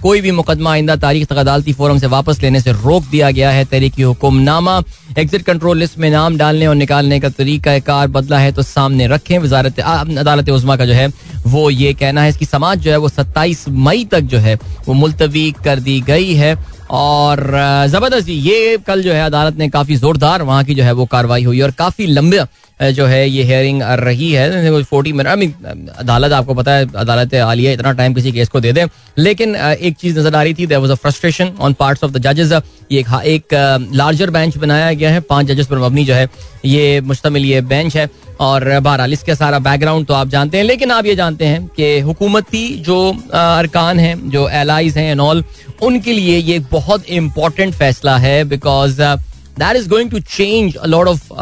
कोई भी मुकदमा आइंदा तारीख तक अदालती फोरम से वापस लेने से रोक दिया गया है। तहरीकी हुक्मनामा, एग्जिट कंट्रोल लिस्ट में नाम डालने और निकालने का तरीका कार बदला है तो सामने रखें। वजारत अदालत उजमा का जो है, वो ये कहना है, इसकी समाज जो है, वो सत्ताईस मई तक जो है, वो मुलतवी कर दी गई है। और, ज़बरदस्त ये कल जो है, अदालत ने काफ़ी जोरदार वहाँ की जो है, वो कार्रवाई हुई और काफ़ी लंबे जो है ये हेयरिंग रही है। फोर्टी मिनट आई मीन अदालत आपको पता है अदालत आलिया इतना टाइम किसी केस को दे दें। लेकिन एक चीज़ नज़र आ रही थी there was a frustration on part of the जजेस ये एक, एक लार्जर बेंच बनाया गया है। पाँच जजेस पर मबनी जो है ये मुश्तमिल ये बेंच है। और बहरहाल इसका सारा बैकग्राउंड तो आप जानते हैं। लेकिन आप ये जानते हैं कि हुकूमती जो अरकान हैं जो एलाइज हैं एंड ऑल उनके लिए ये बहुत इंपॉर्टेंट फैसला है। Because that is going to change lot of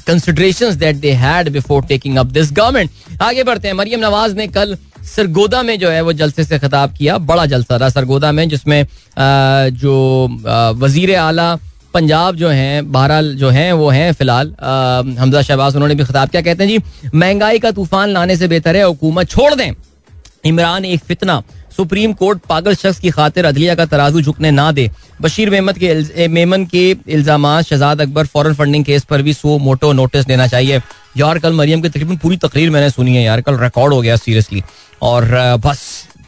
considerations that they had before taking up this government आगे बढ़ते हैं। मरियम नवाज़ ने कल सरगोदा में जो है वो जलसे से खिताब किया। बड़ा जलसा रहा सरगोदा में, जिसमें जो वज़ीर आला पंजाब जो हैं, बहरहाल जो हैं, वो हैं फ़िलहाल। हमजा शहबाज, उन्होंने भी खिताब क्या। कहते हैं जी, महँगाई का तूफ़ान लाने से बेहतर है, हुकूमत छोड़ दें। इमरान एक फितना। सुप्रीम कोर्ट पागल शख्स की खातिर अदलिया का तराजू झुकने ना दे। बशीर मेमन के मेमन के इल्ज़ाम Shahzad Akbar foreign funding case पर भी सो मोटो नोटिस देना चाहिए। यार कल मरियम की तकरीबन पूरी तकरीर मैंने सुनी है यार कल रिकॉर्ड हो गया सीरियसली और बस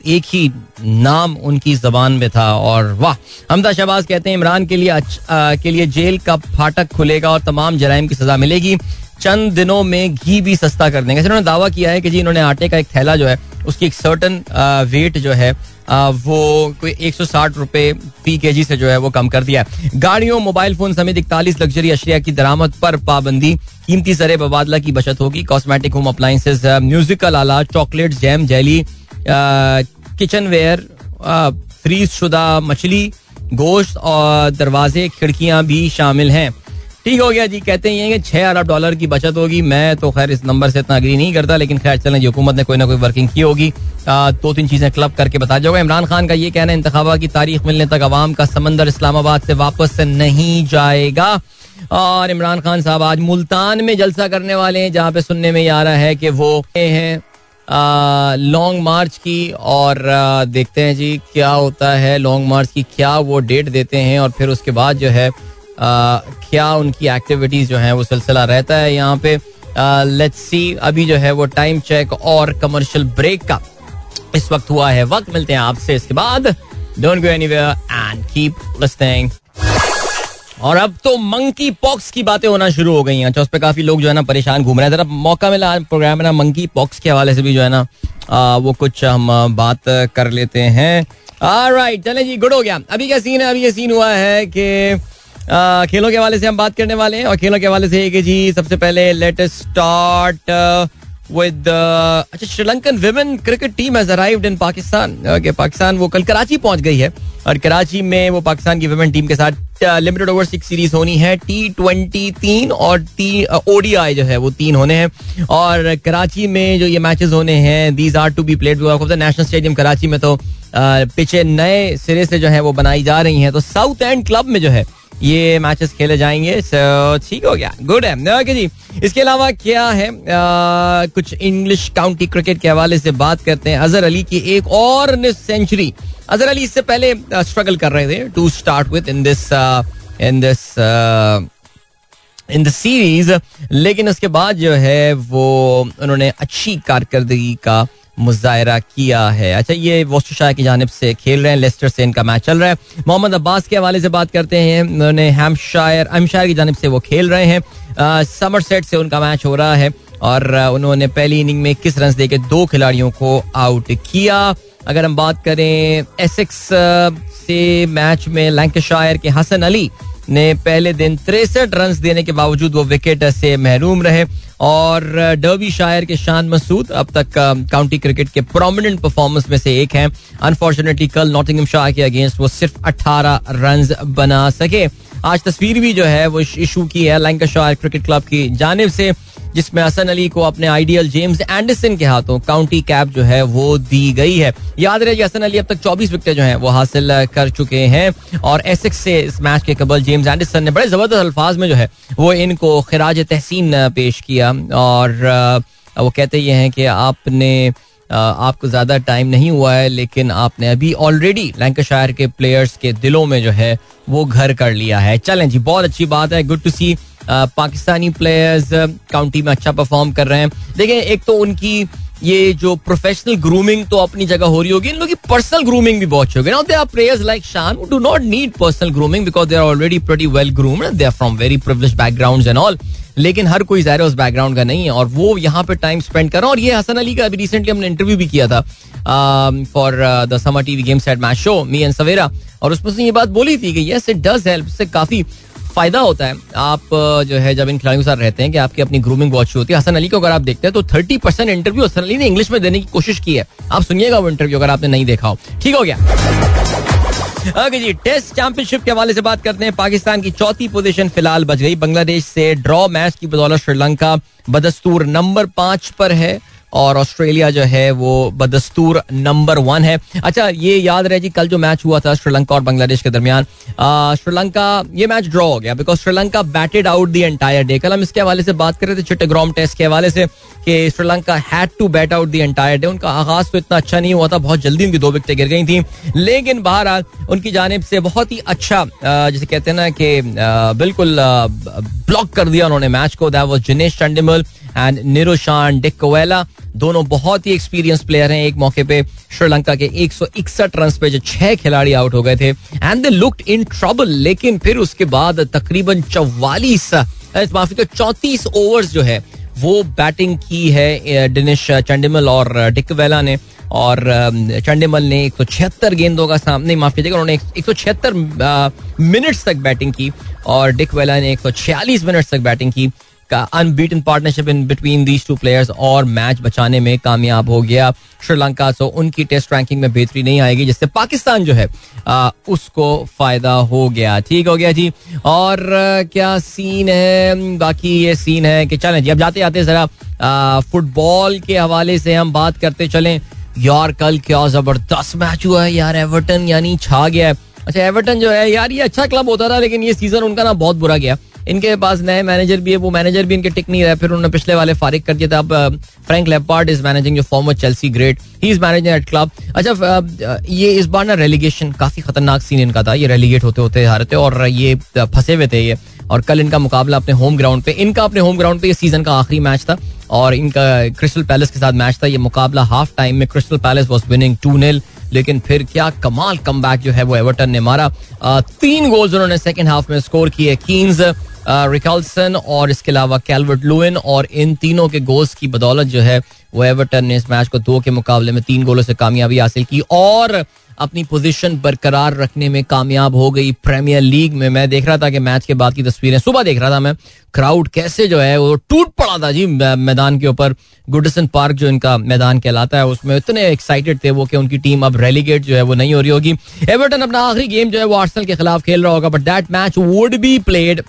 एक ही नाम उनकी जबान में था और वाह। हमदा शहबाज कहते हैं इमरान के लिए आ, के लिए जेल का फाटक खुलेगा और तमाम जराइम की सजा मिलेगी। चंद दिनों में घी भी सस्ता कर देंगे। इन्होंने दावा किया है कि जी इन्होंने आटे का एक थैला जो है उसकी एक सर्टन वेट जो है आ, वो कोई एक सौ साठ रुपए फ़ी के जी से जो है वो कम कर दिया गाड़ियों मोबाइल फ़ोन समेत इकतालीस लग्जरी अशिया की दरामद पर पाबंदी। कीमती सरे बबादला की बचत होगी। कॉस्मेटिक होम अप्लाइंसेज म्यूजिकल आला chocolate jam jelly kitchenware freeze शुदा मछली गोश्त और दरवाजे खिड़कियाँ भी शामिल हैं। ठीक हो गया जी, कहते हैं कि छह अरब डॉलर की बचत होगी। मैं तो खैर इस नंबर से इतना अग्री नहीं करता, लेकिन खैर चलें हुकूमत ने कोई ना कोई वर्किंग की होगी। दो तीन चीज़ें क्लब करके बता जाओगे इमरान खान का ये कहना इंतबात की तारीख मिलने तक अवाम का समंदर इस्लामाबाद से वापस से नहीं जाएगा। और इमरान खान साहब आज मुल्तान में जलसा करने वाले हैं, जहाँ पे सुनने में आ रहा है कि वो हैं लॉन्ग मार्च की। और देखते हैं जी, क्या होता है लॉन्ग मार्च की क्या वो डेट देते हैं, और फिर उसके बाद जो है क्या उनकी एक्टिविटीज़ जो है वो सिलसिला रहता है यहाँ पे? लेट्स सी अभी जो है वो टाइम चेक और कमर्शियल ब्रेक का इस वक्त हुआ है वक्त। मिलते हैं आपसे इसके बाद। Don't go anywhere and keep listening और अब तो मंकी पॉक्स की बातें होना शुरू हो गई हैं। अच्छा उस पर काफ़ी लोग जो है ना परेशान घूम रहे हैं। जरा मौका मिला आज प्रोग्राम में ना मंकी पॉक्स के हवाले से भी जो है ना आ, वो कुछ हम बात कर लेते हैं। राइट चले जी गुड हो गया। अभी क्या सीन है? अभी ये सीन हुआ है कि खेलों के हवाले से हम बात करने वाले हैं और खेलों के हवाले से कि जी सबसे पहले लेट स्टार्ट विद अच्छा Sri Lankan women cricket team has arrived in Pakistan okay Pakistan वो कल कराची पहुँच गई है और कराची में वो पाकिस्तान की विमेन टीम के साथ लिमिटेड ओवर सिक्स सीरीज़ होनी है टी ट्वेंटी तीन और टी ओडीआई जो है, वो तीन होने हैं। और कराची में जो ये मैचेस होने हैं these are to be played national stadium Karachi में तो पिछे नए सिरे से जो है वो बनाई जा रही हैं। तो साउथ एंड क्लब में जो है ये मैचेस खेले जाएँगे ठीक हो गया। गुड है। ओके जी, इसके अलावा क्या है? कुछ इंग्लिश काउंटी क्रिकेट के हवाले से बात करते हैं। अजहर अली की एक और सेंचुरी अजहर अली इससे पहले स्ट्रगल कर रहे थे to start with in this in this in the series लेकिन उसके बाद जो है, वो उन्होंने अच्छी कारकर्दगी का मुजाहरा किया है। अच्छा ये वोस्टरशायर की जानब से खेल रहे हैं, लेस्टर से इनका मैच चल रहा है। मोहम्मद अब्बास के हवाले से बात करते हैं, उन्होंने हैमशायर एमशायर की जानब से वो खेल रहे हैं। समर सेट से उनका मैच हो रहा है और उन्होंने पहली इनिंग में इक्कीस रन देकर दो खिलाड़ियों को आउट किया। अगर हम बात करें एसेक्स से मैच में लैंकशायर के हसन अली ने पहले दिन तिरसठ रन देने के बावजूद वो विकेट से महरूम रहे और डर्बी शायर के शान मसूद अब तक काउंटी क्रिकेट के प्रोमिनेंट परफॉर्मेंस में से एक हैं। अनफॉर्चुनेटली कल नॉटिंगम शाह के अगेंस्ट वो सिर्फ़ 18 रन बना सके। आज तस्वीर भी जो है, वो इशू की है लैंकाशायर क्रिकेट क्लब की जानब से। जिसमें हसन अली को अपने आइडियल जेम्स एंडरसन के हाथों काउंटी कैप जो है वो दी गई है। याद रहे हसन अली अब तक 24 विकेट जो हैं वो हासिल कर चुके हैं और एसेक्स से इस मैच के कबल जेम्स एंडरसन ने बड़े ज़बरदस्त अल्फाज में जो है वो इनको खराज तहसीन पेश किया और वो कहते ये हैं कि आपने आपको ज़्यादा टाइम नहीं हुआ है लेकिन आपने अभी ऑलरेडी लैंकाशायर के प्लेयर्स के दिलों में जो है वो घर कर लिया है। चलें जी, बहुत अच्छी बात है। Good to see Pakistani players county में अच्छा परफॉर्म कर रहे हैं। देखें, एक तो उनकी ये जो प्रोफेशनल ग्रूमिंग तो अपनी जगह हो रही होगी, इन लोगों की पर्सनल ग्रूमिंग भी बहुत होगी। Now they are players like Shan do not need personal grooming because they are already pretty well groomed they are from very privileged background and all लेकिन हर कोई ज़ाहिर उस बैकग्राउंड का नहीं है और वो यहाँ पे टाइम स्पेंड कर रहा है। और ये हसन अली का अभी रिसेंटली हमने इंटरव्यू भी किया था for the Samaa TV game set match show me and Savera और उसमें से ये बात बोली थी कि यस इट डज हेल्प से काफ़ी फ़ायदा होता है। आप जो है, जब इन खिलाड़ियों के साथ रहते हैं कि आपकी अपनी ग्रूमिंग बहुत होती है। हसन अली को अगर आप देखते हैं तो thirty percent interview Hasan Ali ने इंग्लिश में देने की कोशिश की है। आप सुनिएगा वो इंटरव्यू अगर आपने नहीं देखा हो। ठीक हो गया। ओके जी टेस्ट चैंपियनशिप के हवाले से बात करते हैं। पाकिस्तान की चौथी पोजीशन फ़िलहाल बच गई। बांग्लादेश से ड्रॉ मैच की बदौलत श्रीलंका बदस्तूर नंबर पाँच पर है। और ऑस्ट्रेलिया जो है वो बदस्तूर नंबर वन है। अच्छा ये याद रहे जी, कल जो मैच हुआ था श्रीलंका और बांग्लादेश के दरमियान श्रीलंका, ये मैच ड्रॉ हो गया because Sri Lanka batted out the entire day कल हम इसके हवाले से बात कर रहे थे चिट्टग्राम टेस्ट के हवाले से, कि Sri Lanka had to bat out the entire day उनका आगाज़ तो इतना अच्छा नहीं हुआ था, बहुत जल्दी उनकी दो विकटें गिर गई थी। लेकिन बहरहाल, उनकी जानब से बहुत ही अच्छा जैसे कहते हैं ना कि बिल्कुल ब्लॉक कर दिया उन्होंने मैच को। That was Dinesh Chandimal and Niroshan Dickwella दोनों बहुत ही एक्सपीरियंस प्लेयर हैं। एक मौके पे श्रीलंका के एक सौ इकसठ रन पे जो छह खिलाड़ी आउट हो गए थे। And they looked in trouble लेकिन फिर उसके बाद तकरीबन चौवालीस माफ़ी का चौतीस ओवर्स जो है, वो बैटिंग की है डिनिश चंडिमल और डिकवेला ने। और चंडिमल ने एक सौ छिहत्तर गेंदों का सामने माफ़ कीजिएगा, उन्होंने एक सौ छिहत्तर मिनट्स तक बैटिंग की। और डिकवेला ने एक सौ छियालीस मिनट्स तक बैटिंग का। Unbeaten partnership in between these two players और मैच बचाने में कामयाब हो गया। श्रीलंका सो उनकी टेस्ट रैंकिंग में बेहतरी नहीं आएगी जिससे पाकिस्तान जो है आ, उसको फ़ायदा हो गया। ठीक हो गया जी। और क्या सीन है? बाकी ये सीन है कि चलें जी अब जाते जाते जरा फुटबॉल के हवाले से हम बात करते चलें। यार कल क्या ज़बरदस्त मैच हुआ है यार एवर्टन यानी छा गया है। अच्छा एवर्टन जो है यार ये अच्छा क्लब होता था लेकिन ये सीज़न उनका ना बहुत बुरा गया। इनके पास नए मैनेजर भी है, वो मैनेजर भी इनके टिक नहीं रहे, फिर उन्होंने पिछले वाले फारिग कर दिया था। अब फ्रैंक लेपार्ड इज़ मैनेजिंग जो फॉर्मर चेल्सी ग्रेट ही इज़ मैनेजिंग एट क्लब अच्छा ये इस बार ना रेलीगेशन काफ़ी खतरनाक सीन इनका था। ये रेलीगेट होते होते हारे थे और ये फंसे हुए थे ये। और कल इनका मुकाबला अपने होम ग्राउंड पे, इनका अपने होम ग्राउंड पे ये सीज़न का आखिरी मैच था। और इनका क्रिस्टल पैलेस के साथ मैच था। ये मुकाबला हाफ़ टाइम में Crystal Palace was winning two nil लेकिन फिर क्या कमाल कम जो है वो एवर्टन ने मारा। तीन गोल्स उन्होंने सेकेंड हाफ़ में स्कोर किए कीन्स रिकल्सन और इसके अलावा कैलवर्ट लुइन और इन तीनों के गोल्स की बदौलत जो है वो एवर्टन ने इस मैच को दो के मुकाबले में तीन गोलों से कामयाबी हासिल की और अपनी पोजीशन बरकरार रखने में कामयाब हो गई प्रीमियर लीग में। मैं देख रहा था कि मैच के बाद की तस्वीरें, सुबह देख रहा था मैं क्राउड कैसे जो है वो टूट पड़ा था जी मैदान के ऊपर। गुडसन पार्क जो इनका मैदान कहलाता है, उसमें इतने एक्साइटेड थे वो कि उनकी टीम अब रेलीगेट जो है वो नहीं हो रही होगी। एवर्टन अपना आखिरी गेम जो है वो आर्सेनल के खिलाफ खेल रहा होगा but that match would be played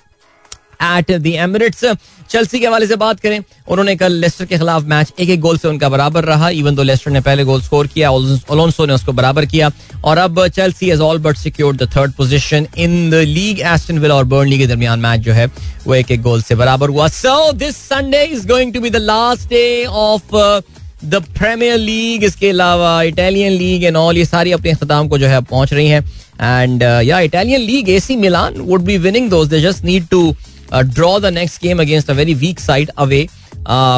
at the Emirates Chelsea के हवाले से बात करें, उन्होंने कल लेस्टर के खिलाफ मैच एक एक गोल से उनका बराबर रहा इवन दो लेस्टर ने पहले गोल स्कोर किया ओलोंसो ने उसको बराबर किया। और अब Chelsea has all but secured the third position in the league Aston Villa और बर्नली के दरमियान मैच जो है, वो एक एक गोल से बराबर हुआ। So this Sunday is going to be the last day of the Premier League इसके अलावा इटालियन लीग एंड ऑल ये सारी अपने अख्ताम को जो है पहुँच रही हैं। एंड या Italian league AC Milan would be winning those they just need to draw the next game against a very weak side away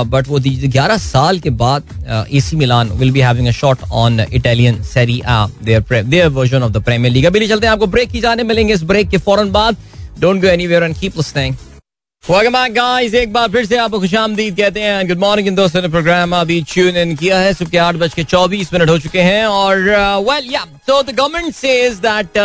but वो ग्यारह साल के बाद A C Milan will be having a shot on Italian Serie their version of the Premier League अभी चलते हैं, आपको break की जाने मिलेंगे इस ब्रेक के फ़ौरन बाद. Don't go anywhere and keep listening guys एक बार फिर से आपको खुशामदीद कहते हैं. गुड मॉर्निंग इन दोस्तों ने प्रोग्राम अभी ट्यून इन किया है, सुबह के आठ बज के चौबीस मिनट हो चुके हैं और वेल या so the government says that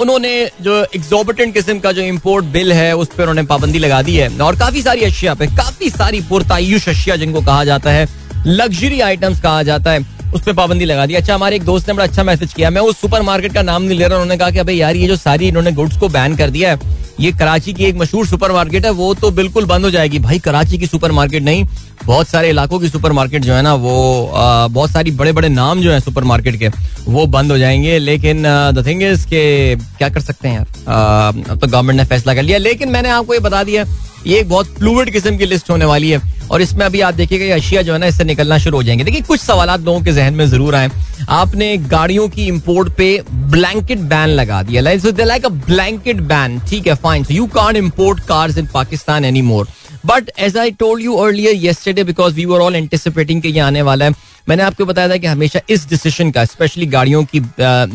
उन्होंने जो एग्जॉर्बिटेंट किस्म का जो इम्पोर्ट बिल है, उस पर उन्होंने पाबंदी लगा दी है। और काफ़ी सारी अशिया पे, काफ़ी सारी पुरतायुष अशिया जिनको कहा जाता है लग्जरी आइटम्स कहा जाता है। उस पर पाबंदी लगा दी। अच्छा हमारे एक दोस्त ने बड़ा अच्छा मैसेज किया। मैं उस सुपर मार्केट का नाम नहीं ले रहा उन्होंने कहा कि अबे यार ये जो सारी इन्होंने गुड्स को बैन कर दिया है ये कराची की एक मशहूर सुपर मार्केट है वो तो बिल्कुल बंद हो जाएगी। भाई कराची की सुपर मार्केट नहीं बहुत सारे इलाकों की सुपर मार्केट जो है ना वो आ, बहुत सारी बड़े बड़े नाम जो है सुपर मार्केट के वो बंद हो जाएँगे। लेकिन द थिंग इज़ के क्या कर सकते हैं यार? अब तो गवर्नमेंट ने फैसला कर लिया। लेकिन मैंने आपको ये बता दिया ये एक बहुत फ्लूड किस्म की लिस्ट होने वाली है। और इसमें अभी आप देखिएगा अशिया जो है ना, इससे निकलना शुरू हो जाएँगे। देखिए, कुछ सवाल लोगों के जहन में ज़रूर आए। आपने गाड़ियों की इम्पोर्ट पे ब्लैंकेट बैन लगा दिया। लाइक अ ब्लैंकेट बैन ठीक है fine so you can't import cars in Pakistan any more but as I told you earlier yesterday because we were all anticipating ये आने वाला है, मैंने आपको बताया था कि हमेशा इस डिसीज़न का स्पेशली गाड़ियों की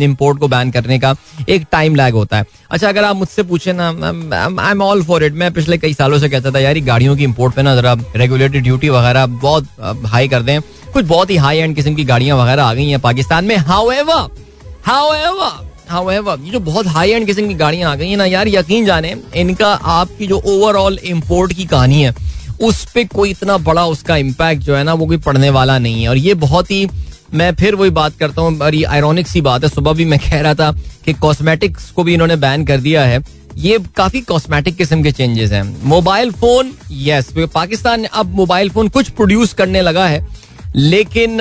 इंपोर्ट को बैन करने का एक टाइम लैग होता है। अच्छा अगर आप मुझसे पूछे ना I am all for it मैं पिछले कई सालों से कहता था, यार गाड़ियों की इम्पोर्ट पे ना जरा रेगुलेटरी ड्यूटी वगैरह बहुत हाई कर दें। कुछ बहुत ही हाई एंड किस्म की गाड़ियाँ वगैरह आ गई हैं पाकिस्तान में। However however However, ये जो बहुत हाई एंड किस्म की गाड़ियाँ आ गई हैं ना यार यकीन जाने इनका आपकी जो ओवरऑल इम्पोर्ट की कहानी है उस पर कोई इतना बड़ा उसका इम्पैक्ट जो है ना वो कोई पढ़ने वाला नहीं है। और ये बहुत ही मैं फिर वही बात करता हूँ बड़ी आयरॉनिक सी बात है सुबह भी मैं कह रहा था कि कॉस्मेटिक्स को भी इन्होंने बैन कर दिया है। ये काफ़ी कॉस्मेटिक किस्म के चेंजेस हैं। मोबाइल फ़ोन यस पाकिस्तान अब मोबाइल फ़ोन कुछ प्रोड्यूस करने लगा है लेकिन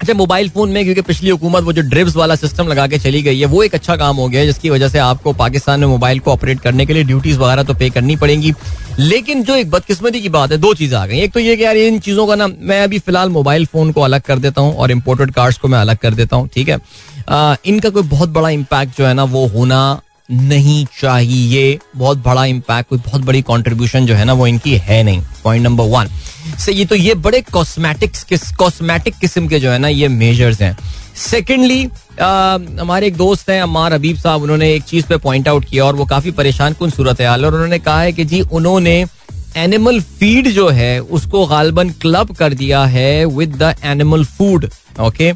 अच्छा मोबाइल फ़ोन में, क्योंकि पिछली हुकूमत वो जो ड्रिप्स वाला सिस्टम लगा के चली गई है, वो एक अच्छा काम हो गया है, जिसकी वजह से आपको पाकिस्तान में मोबाइल को ऑपरेट करने के लिए ड्यूटीज़ वगैरह तो पे करनी पड़ेंगी। लेकिन जो एक बदकिस्मती की बात है, दो चीज़ें आ गई एक तो ये कि यार, इन चीज़ों का ना, मैं अभी फ़िलहाल मोबाइल फ़ोन को अलग कर देता हूँ और इम्पोर्टेड कार्ड्स को मैं अलग कर देता हूँ, ठीक है? इनका कोई बहुत बड़ा इम्पैक्ट जो है ना, वो होना नहीं चाहिए। बहुत बड़ा इम्पैक्ट कोई बहुत बड़ी कंट्रीब्यूशन जो है ना, वो इनकी है नहीं। पॉइंट नंबर वन से ये तो ये बड़े कॉस्मेटिक्स किस कॉस्मेटिक किस्म के जो है ना, ये मेजर्स हैं। सेकेंडली हमारे एक दोस्त हैं अमार हबीब साहब, उन्होंने एक चीज़ पे पॉइंट आउट किया और वो काफ़ी परेशान कन सूरत हाल और उन्होंने कहा है कि जी, उन्होंने एनिमल फ़ीड जो है, उसको गालबन क्लब कर दिया है with the animal food okay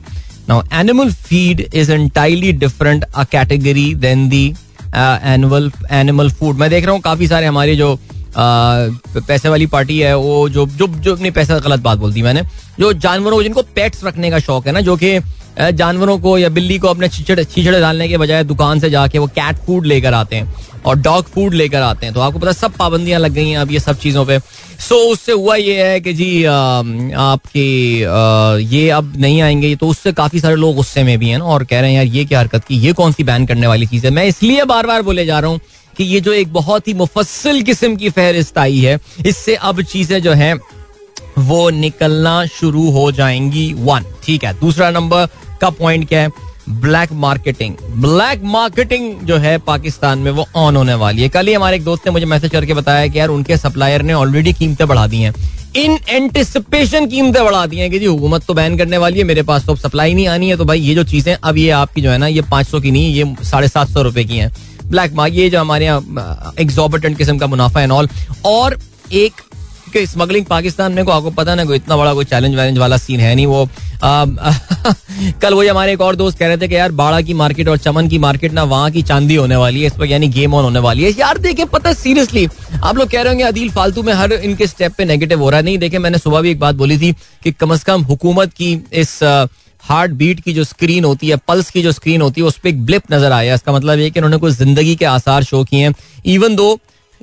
now animal feed is entirely different a category than the annual animal food मैं देख रहा हूँ काफ़ी सारे हमारे जो पैसे वाली पार्टी है, वो जो जो जो अपनी पैसे गलत बात बोलती मैंने। जो जानवरों को, जिनको पेट्स रखने का शौक है ना, जो कि जानवरों को या बिल्ली को अपने छीछड़े, छिछड़े डालने के बजाय दुकान से जाके वो कैट फ़ूड लेकर आते हैं। और डॉग फ़ूड लेकर आते हैं। तो आपको पता सब पाबंदियाँ लग गई हैं अब ये सब चीज़ों पे। सो so, उससे हुआ ये है कि जी आपके ये अब नहीं आएँगे तो उससे काफ़ी सारे लोग गुस्से में भी हैं और कह रहे हैं यार ये क्या हरकत की? ये कौन सी बैन करने वाली चीज़ है? मैं इसलिए बार बार बोले जा रहा हूँ कि ये जो एक बहुत ही मुफसल किस्म की फहरिस्त आई है इससे अब चीज़ें जो है वो निकलना शुरू हो जाएँगी। वन ठीक है। दूसरा नंबर का पॉइंट क्या है? ब्लैक मार्केटिंग ब्लैक मार्केटिंग जो है पाकिस्तान में वो ऑन होने वाली है। कल ही हमारे एक दोस्त ने मुझे मैसेज करके बताया कि यार उनके सप्लायर ने ऑलरेडी कीमतें बढ़ा दी हैं। इन एंटिसिपेशन कीमतें बढ़ा दी हैं कि जी हुकूमत तो बैन करने वाली है, मेरे पास तो अब सप्लाई नहीं आनी है तो भाई ये जो चीज़ें अब ये आपकी जो है ना, ये पाँच सौ की नहीं, ये साढ़े सात सौ रुपए की हैं। ब्लैक मार्क ये जो हमारे यहाँ एग्जॉर्बिटेंट किस्म का मुनाफा एंड ऑल और एक कि स्मगलिंग पाकिस्तान में को आपको पता ना कोई इतना बड़ा कोई चैलेंज वैलेंज वाला सीन है नहीं वो। आ, (laughs) कल वही हमारे एक और दोस्त कह रहे थे कि यार बाड़ा की मार्केट और चमन की मार्केट ना वहाँ की चांदी होने वाली है इस पर यानी गेम ऑन होने वाली है। यार देखे पता सीरियसली आप लोग कह रहे होंगे अदील फालतू में हर इनके स्टेप पे नेगेटिव हो रहा है। नहीं देखे मैंने सुबह भी एक बात बोली थी कि कम अज कम हुकूमत की इस हार्ट बीट की जो स्क्रीन होती है पल्स की जो स्क्रीन होती है उस पर एक ब्लिप नज़र आया इसका मतलब ये कि उन्होंने कुछ ज़िंदगी के आसार शो किए हैं। इवन दो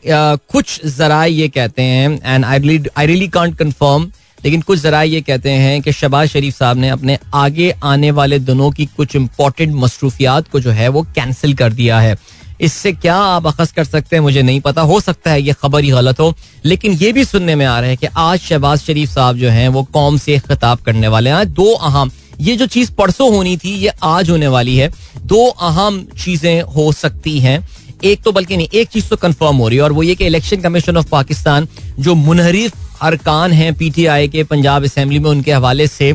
कुछ जरा ये कहते हैं and I I really can't confirm लेकिन कुछ जरा ये कहते हैं कि शबाज शरीफ साहब ने अपने आगे आने वाले दिनों की कुछ इंपॉर्टेंट मसरूफियात को जो है वो कैंसिल कर दिया है। इससे क्या आप अखज कर सकते हैं, मुझे नहीं पता। हो सकता है ये खबर ही गलत हो, लेकिन ये भी सुनने में आ रहा है कि आज शहबाज शरीफ साहब जो हैं वो कौम से खिताब करने वाले हैं। दो अहम, ये जो चीज़ परसों होनी थी, ये आज होने वाली है। दो अहम चीज़ें हो सकती हैं। एक तो बल्कि नहीं, एक चीज़ तो कंफर्म हो रही है, और वो ये कि इलेक्शन कमीशन ऑफ़ पाकिस्तान जो मुनहरिफ अरकान हैं पीटीआई के, पंजाब असेंबली में उनके हवाले से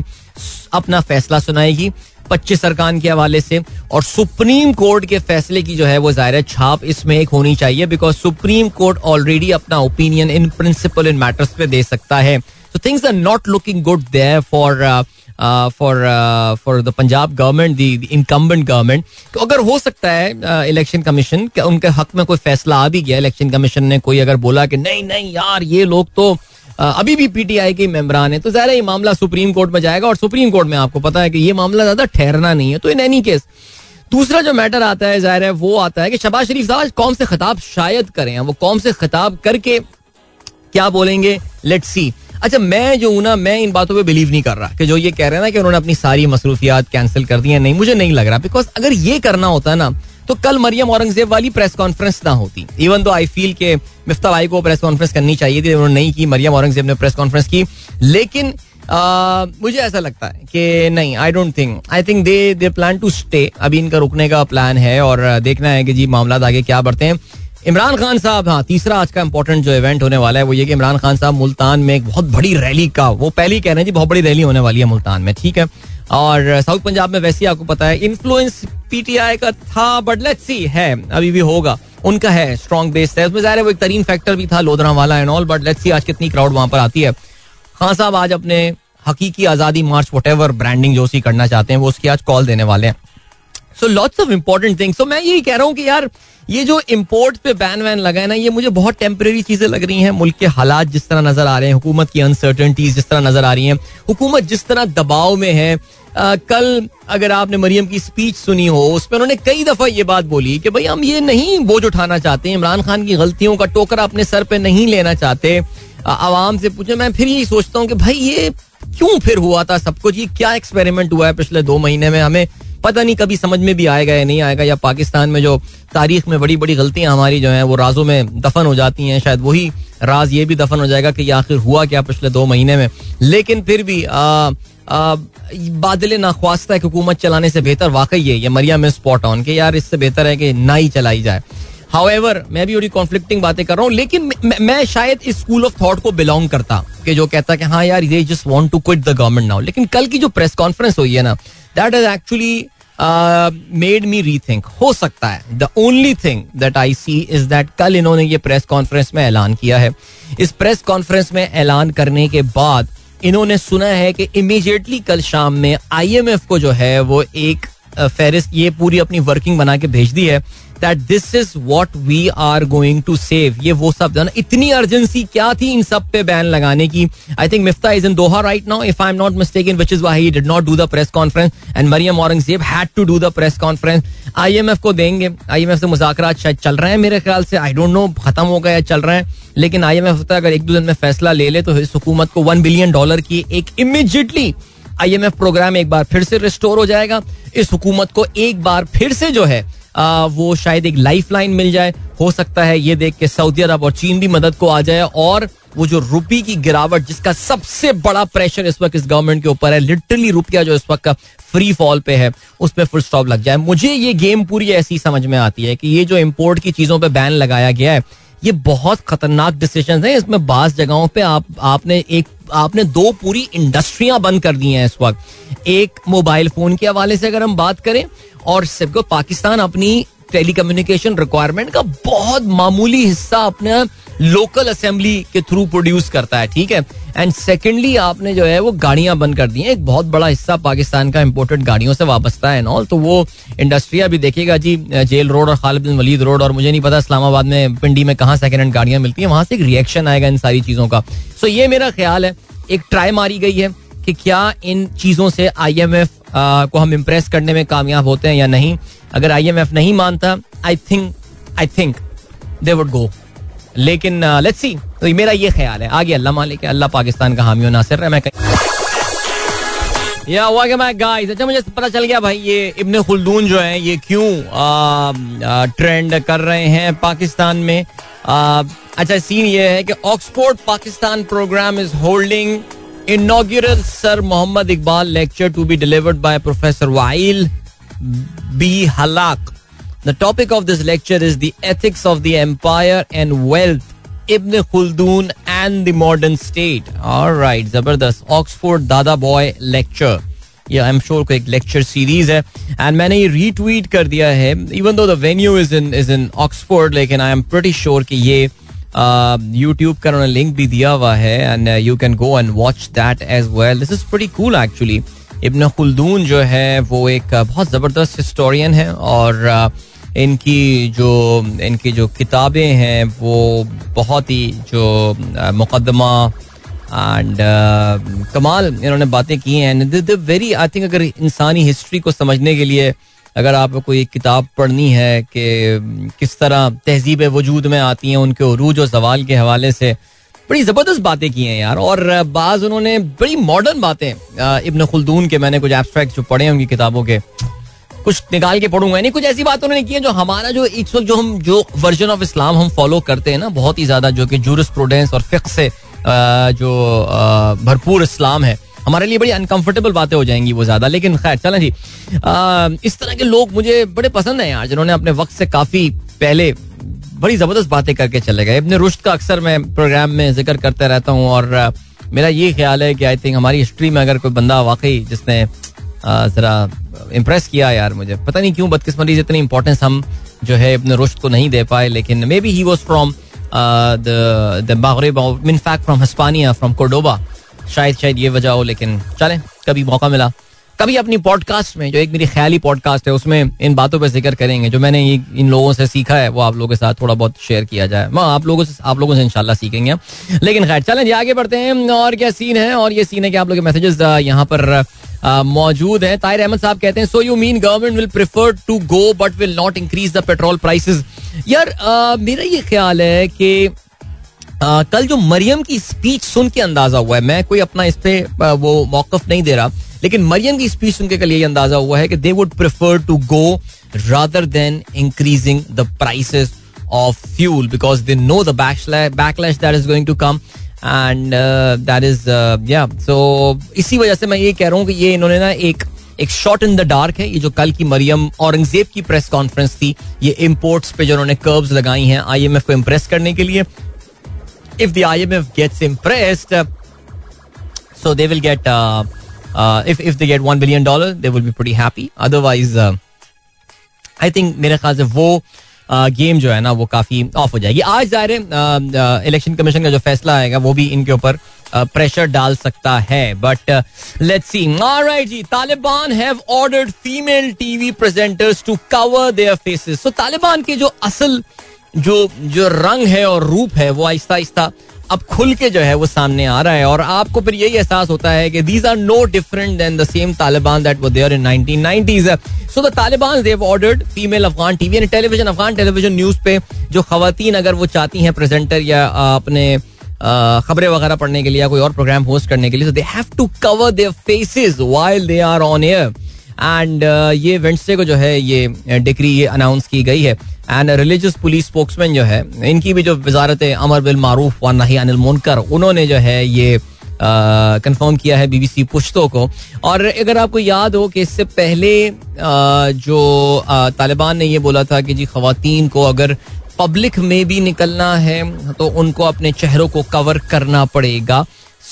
अपना फैसला सुनाएगी, पच्चीस अरकान के हवाले से, और सुप्रीम कोर्ट के फैसले की जो है वो ज़ाहिर छाप इसमें एक होनी चाहिए बिकॉज़ सुप्रीम कोर्ट ऑलरेडी अपना opinion in principle in matters पे दे सकता है। तो things are not looking good there for for for the Punjab government the incumbent government तो अगर हो सकता है इलेक्शन कमीशन उनके हक में कोई फैसला आ भी गया? इलेक्शन कमीशन ने कोई अगर बोला कि नहीं नहीं यार, ये लोग तो अभी भी पीटीआई के मेम्बरान है तो जरा ये मामला सुप्रीम कोर्ट में जाएगा और सुप्रीम कोर्ट में आपको पता है कि ये मामला ज़्यादा ठहरना नहीं है। तो इन एनी केस दूसरा जो मैटर आता है ज़ाहिर है, वो आता है कि शबाज शरीफ साहब कौम से खिताब शायद करें, वो कौम से खिताब करके क्या बोलेंगे? लेट्स सी अच्छा मैं जो हूँ ना मैं इन बातों पे बिलीव नहीं कर रहा कि जो ये कह रहे हैं ना कि उन्होंने अपनी सारी मसरूफियात कैंसिल कर दी है नहीं मुझे नहीं लग रहा। बिकॉज़ अगर ये करना होता ना तो कल मरियम औरंगज़ेब वाली प्रेस कॉन्फ्रेंस ना होती। इवन तो आई फील के मिफ्ता भाई को प्रेस कॉन्फ्रेंस करनी चाहिए थी उन्होंने नहीं की मरियम औरंगज़ेब ने प्रेस कॉन्फ्रेंस की। लेकिन आ, मुझे ऐसा लगता है कि नहीं I don't think I think they they plan to stay अभी इनका रुकने का प्लान है और देखना है कि जी मामला आगे क्या बढ़ते हैं। इमरान खान साहब हाँ तीसरा आज का इंपॉर्टेंट जो इवेंट होने वाला है वो ये कि इमरान खान साहब मुल्तान में एक बहुत बड़ी रैली का, वो पहले ही कह रहे हैं जी बहुत बड़ी रैली होने वाली है मुल्तान में, ठीक है? और साउथ पंजाब में वैसे ही आपको पता है इन्फ्लुएंस पीटीआई का था बट लेट्स सी है, अभी भी होगा, उनका है स्ट्रॉन्ग बेस है। उसमें ज़ाहिर है वो एक तरीन फैक्टर भी था लोधरा वाला and all but let's see आज कितनी क्राउड वहाँ पर आती है। खान साहब आज अपने हकीकी आज़ादी मार्च वट ब्रांडिंग जो सी करना चाहते हैं, वो उसकी आज कॉल देने वाले हैं। So lots of important things तो मैं यही कह रहा हूँ कि यार ये जो इम्पोर्ट पे बैन वैन लगा है ना ये मुझे बहुत टेम्परेरी चीज़ें लग रही हैं। मुल्क के हालात जिस तरह नज़र आ रहे हैं हुकूमत की अनसर्टनटीज जिस तरह नज़र आ रही हैं हुकूमत जिस तरह दबाव में है आ, कल अगर आपने मरियम की स्पीच सुनी हो उसमें उन्होंने कई दफ़ा ये बात बोली कि भाई हम ये नहीं बोझ उठाना चाहते इमरान खान की गलतियों का टोकरा अपने सर पे नहीं लेना चाहते। आवाम से पूछे मैं फिर यही सोचता हूँ कि भाई ये क्यों फिर हुआ था सब कुछ? ये क्या एक्सपेरिमेंट हुआ है पिछले दो महीने में? हमें पता नहीं कभी समझ में भी आएगा या नहीं आएगा, या पाकिस्तान में जो तारीख में बड़ी बड़ी गलतियाँ हमारी जो हैं, वो राजों में दफन हो जाती हैं। शायद वही राज ये भी दफन हो जाएगा कि आखिर हुआ क्या पिछले दो महीने में। लेकिन फिर भी बादल नाख्वास्ता हुकूमत चलाने से बेहतर वाकई है ये मरिया में स्पॉट ऑन के यार इससे बेहतर है कि ना ही चलाई जाए। हाउएवर मैं भी बड़ी कॉन्फ्लिक्टिंग बातें कर रहा हूँ, लेकिन मैं शायद इस स्कूल ऑफ़ थॉट को बिलोंग करता, कि जो कहता कि हाँ यार ये just want to quit the government now लेकिन कल की जो प्रेस कॉन्फ्रेंस हुई है ना that is actually made me rethink हो सकता है. The only thing that I see is that कल इन्होंने ये प्रेस कॉन्फ्रेंस में ऐलान किया है. इस प्रेस कॉन्फ्रेंस में ऐलान करने के बाद इन्होंने सुना है कि इमीजिएटली कल शाम में आईएमएफ को जो है वो एक फहरिस्त ये पूरी अपनी वर्किंग बना के भेज दी है. That this is what we are going to save ये वो सब ना इतनी अर्जेंसी क्या थी इन सब पे बैन लगाने की? I think Miftah is in Doha right now if I am not mistake in which is why did not do the press conference and Maryam Aurangzeb had to do the press conference IMF को देंगे. IMF से मुजाकर शायद चल रहे हैं मेरे ख्याल से. आई डोंट नो खत्म हो गया चल रहे हैं. लेकिन आईएमएफ होता है अगर एक दो दिन में फैसला ले ले तो इस हुकूमत को वन बिलियन डॉलर की एक इमीजिएटली आईएमएफ प्रोग्राम एक बार फिर से रिस्टोर हो जाएगा. इस हुकूमत को एक बार फिर से जो है वो शायद एक लाइफ लाइन मिल जाए। हो सकता है ये देख के सऊदी अरब और चीन भी मदद को आ जाए और वो जो रुपी की गिरावट जिसका सबसे बड़ा प्रेशर इस वक्त इस गवर्नमेंट के ऊपर है लिटरली रुपया जो इस वक्त का फ्री फॉल पे है, उस पर फुल स्टॉप लग जाए। मुझे ये गेम पूरी ऐसी समझ में आती है कि ये जो इम्पोर्ट की चीज़ों पर बैन लगाया गया है ये बहुत खतरनाक डिसीज़न है। इसमें बास जगहों पे आप, आपने एक, आपने दो पूरी इंडस्ट्रियाँ बंद कर दी हैं इस वक्त। एक मोबाइल फ़ोन के हवाले से अगर हम बात करें, और सबको पाकिस्तान अपनी टेली कम्युनिकेशन रिक्वायरमेंट का बहुत मामूली हिस्सा अपने लोकल असेंबली के थ्रू प्रोड्यूस करता है, ठीक है? एंड सेकेंडली आपने जो है, वो गाड़ियाँ बंद कर दी हैं। एक बहुत बड़ा हिस्सा पाकिस्तान का इम्पोर्टेड गाड़ियों से वाबस्ता है नॉल तो वो इंडस्ट्री अभी देखेगा जी, जेल रोड और खालिद बिन वलीद रोड और मुझे नहीं पता इस्लामाबाद में, पिंडी में कहाँ सेकेंड हैंड गाड़ियाँ मिलती हैं। वहाँ से एक रिएक्शन आएगा इन सारी चीज़ों का। सो ये मेरा ख्याल है, एक ट्राई मारी गई है कि क्या इन चीज़ों से आईएमएफ को हम इम्प्रेस करने में कामयाब होते हैं या नहीं। अगर आईएमएफ नहीं मानता I think I think they would go लेकिन लेट्स सी तो मेरा ये ख्याल है। आगे अल्लाह मालिक अल्लाह पाकिस्तान का हामियों नासिर है। मैं या हुआ मैं गाइस अच्छा मुझे पता चल गया भाई ये इब्ने खुलदून जो है ये क्यों ट्रेंड कर रहे हैं पाकिस्तान में? आ, अच्छा सीन ये है कि Oxford Pakistan program is holding inaugural sir Mohammad Iqbal lecture to be delivered by professor Wael B Hallaq the topic of this lecture is the ethics of the empire and wealth Ibn Khaldun and the modern state alright ज़बरदस्त Oxford दादा boy lecture ये I am sure को एक lecture series है। And मैंने ये retweet कर दिया है even though the venue is in is in Oxford लेकिन आई एम प्रीटी श्योर कि ये यूट्यूब का उन्होंने लिंक भी दिया हुआ है and you can go and watch that as well this is pretty cool actually Ibn Khaldun जो है वो एक बहुत ज़बरदस्त हिस्टोरियन है और uh, इनकी जो इनकी जो किताबें हैं वो बहुत ही जो मुकदमा एंड uh, कमाल इन्होंने बातें की हैं। वेरी आई थिंक अगर इंसानी हिस्ट्री को समझने के लिए अगर आपको कोई किताब पढ़नी है कि किस तरह तहजीब वजूद में आती हैं उनके अरूज और सवाल के हवाले से बड़ी ज़बरदस्त बातें की हैं यार। और बाज उन्होंने बड़ी मॉडर्न बातें इब्न खुलदून के मैंने कुछ एब्स्ट्रैक्ट जो पढ़े हैं उनकी किताबों के कुछ निकाल के पढ़ूँगा। नहीं कुछ ऐसी बात उन्होंने की है जो हमारा जो इस वक्त जो हम जो वर्जन ऑफ़ इस्लाम हम फॉलो करते हैं ना बहुत ही ज़्यादा जो कि जूरस प्रोडेंस और फिक्स से जो भरपूर इस्लाम है। हमारे लिए बड़ी अनकंफर्टेबल बातें हो जाएँगी वो ज़्यादा। लेकिन खैर चलें जी। आ, इस तरह के लोग मुझे बड़े पसंद हैं यार जिन्होंने अपने वक्त से काफ़ी पहले बड़ी ज़बरदस्त बातें करके चले गए। अपने रुश्त का अक्सर मैं प्रोग्राम में ज़िक्र करते रहता हूँ और मेरा ये ख्याल है कि आई थिंक हमारी हिस्ट्री में अगर कोई बंदा वाकई जिसने जरा इम्प्रेस किया यार मुझे। पता नहीं क्यों बदकिस्मती इतनी इंपॉर्टेंस हम जो है अपने रुश्त को नहीं दे पाए, लेकिन maybe he was from from Hispania from Cordoba शायद शायद ये वजह हो, लेकिन चलें, कभी मौका मिला। कभी अपनी पॉडकास्ट में, जो एक मेरी ख्याली पॉडकास्ट है, उसमें इन बातों पर ज़िक्र करेंगे। जो मैंने इन लोगों से सीखा है, वो आप लोगों के साथ थोड़ा बहुत शेयर किया जाए। मैं आप लोगों से आप लोगों से इनशाला सीखेंगे लेकिन खैर, चलें आगे बढ़ते हैं। और क्या सीन है? और ये सीन है कि आप लोग के मैसेजेस यहाँ पर मौजूद है। ताहिर अहमद साहब कहते हैं so you mean government will prefer to go but will not increase the petrol prices यार मेरा ये ख्याल है कि कल जो मरियम की स्पीच सुन के अंदाज़ा हुआ है, मैं कोई अपना इस पे वो मौकफ नहीं दे रहा, लेकिन मरियम की स्पीच सुन के कल यही अंदाज़ा हुआ है कि they would prefer to go rather than increasing the prices of fuel because they know the backlash that is going to come and that is या सो इसी वजह से मैं ये कह रहा हूँ कि ये इन्होंने ना एक एक शॉट इन द डार्क है। ये जो कल की मरियम औरंगज़ेब की प्रेस कॉन्फ्रेंस थी, ये इम्पोर्ट्स पे जो उन्होंने कर्व्स लगाई हैं आईएमएफ को इम्प्रेस करने के लिए। If the IMF gets impressed so they will get if if they get one billion dollar they will be pretty happy otherwise I think मेरे ख्याल से वो गेम जो है ना, वो काफ़ी ऑफ़ हो जाएगी। आज ज़ाहिर है इलेक्शन कमीशन का जो फैसला आएगा, वो भी इनके ऊपर प्रेशर डाल सकता है। But let's see alright ji Taliban have ordered female TV presenters to cover their faces so Taliban के जो असल, जो जो रंग है और रूप है, वो आहिस्ता आहिस्ता अब खुल के जो है वो सामने आ रहा है और आपको फिर यही एहसास होता है कि these are no different than the same Taliban that वो there in 1990s so the Taliban have ordered female Afghan TV and television Afghan television news पे जो खातन अगर वो चाहती हैं प्रेजेंटर या अपने खबरें वगैरह पढ़ने के लिए या कोई और प्रोग्राम होस्ट करने के लिए so they have to cover their faces while they are on air and ये वेंसडे को जो है ये डिग्री ये अनाउंस की गई है। एंड रिलीजियस पुलिस स्पोक्समैन जो है, इनकी भी जो वजारत अमर बिल मारूफ व नहीं अनिल मुनकर, उन्होंने जो है ये कंफर्म किया है बीबीसी पुश्तो को। और अगर आपको याद हो कि इससे पहले जो तालिबान ने ये बोला था कि जी खातन को अगर पब्लिक में भी निकलना है तो उनको अपने चेहरों को कवर करना पड़ेगा।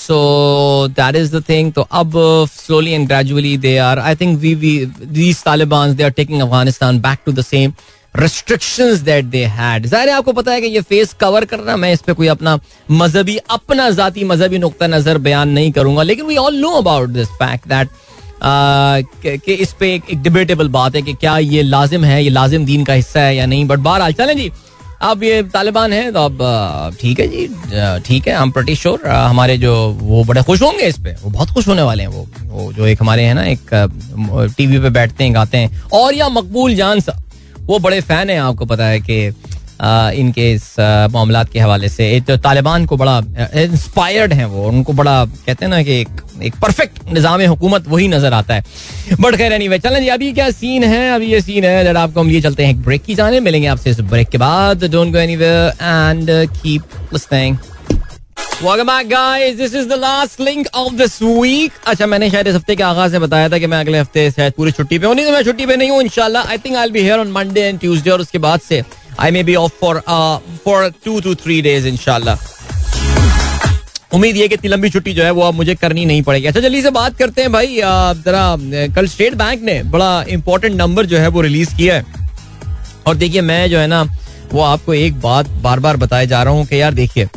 So that is the thing तो अब slowly and gradually they are I think we we these Taliban they are taking Afghanistan back to the same restrictions that they had ज़ाहिर आपको पता है कि ये फेस कवर करना मैं इस पर कोई अपना मजहबी अपना जाती मजहबी नुकता नज़र बयान नहीं करूँगा। लेकिन we all know about this fact that कि इस पे एक, डिबेटेबल बात है कि क्या ये लाजिम है ये लाजिम दीन का हिस्सा है या नहीं। बट बहर बहरहाल चलें जी। अब ये तालिबान है तो अब ठीक है जी ठीक है हम प्रटी श्योर हमारे जो, वो बड़े खुश होंगे इस पे। वो बहुत खुश होने वाले हैं, वो वो जो एक हमारे हैं ना, एक टीवी पे बैठते हैं, गाते हैं। और या मकबूल जान साहब वो बड़े फ़ैन हैं, आपको पता है कि इनके इस मामला के हवाले से। तो तालिबान को बड़ा इंस्पायर्ड हैं वो। उनको बड़ा कहते हैं ना कि एक एक परफेक्ट निज़ाम हुकूमत वही नज़र आता है। बट खैर एनी चलें जी अभी क्या सीन है? अभी ये सीन है। जरा आपको हम लिए चलते हैं एक ब्रेक की जाने। मिलेंगे आपसे इस ब्रेक के बाद। Don't go anywhere and keep Welcome back, guys. This is the last link of this week. अच्छा मैंने शायद इस हफ़्ते के आगाज़ में बताया था कि मैं अगले हफ़्ते शायद पूरी छुट्टी पे हूँ। नहीं तो मैं छुट्टी पे नहीं हूँ इंशाल्लाह। I think I be here on Monday and Tuesday और उसके बाद से। I may be off for for two two three days इंशाल्लाह उम्मीद ये कि इतनी लंबी छुट्टी जो है वो अब मुझे करनी नहीं पड़ेगी। अच्छा जल्दी से बात करते हैं भाई जरा कल स्टेट बैंक ने बड़ा इंपॉर्टेंट नंबर जो है वो रिलीज़ किया है। और देखिए, मैं जो है ना, वो आपको एक बात बार बार बताए जा रहा हूँ कि यार देखिए,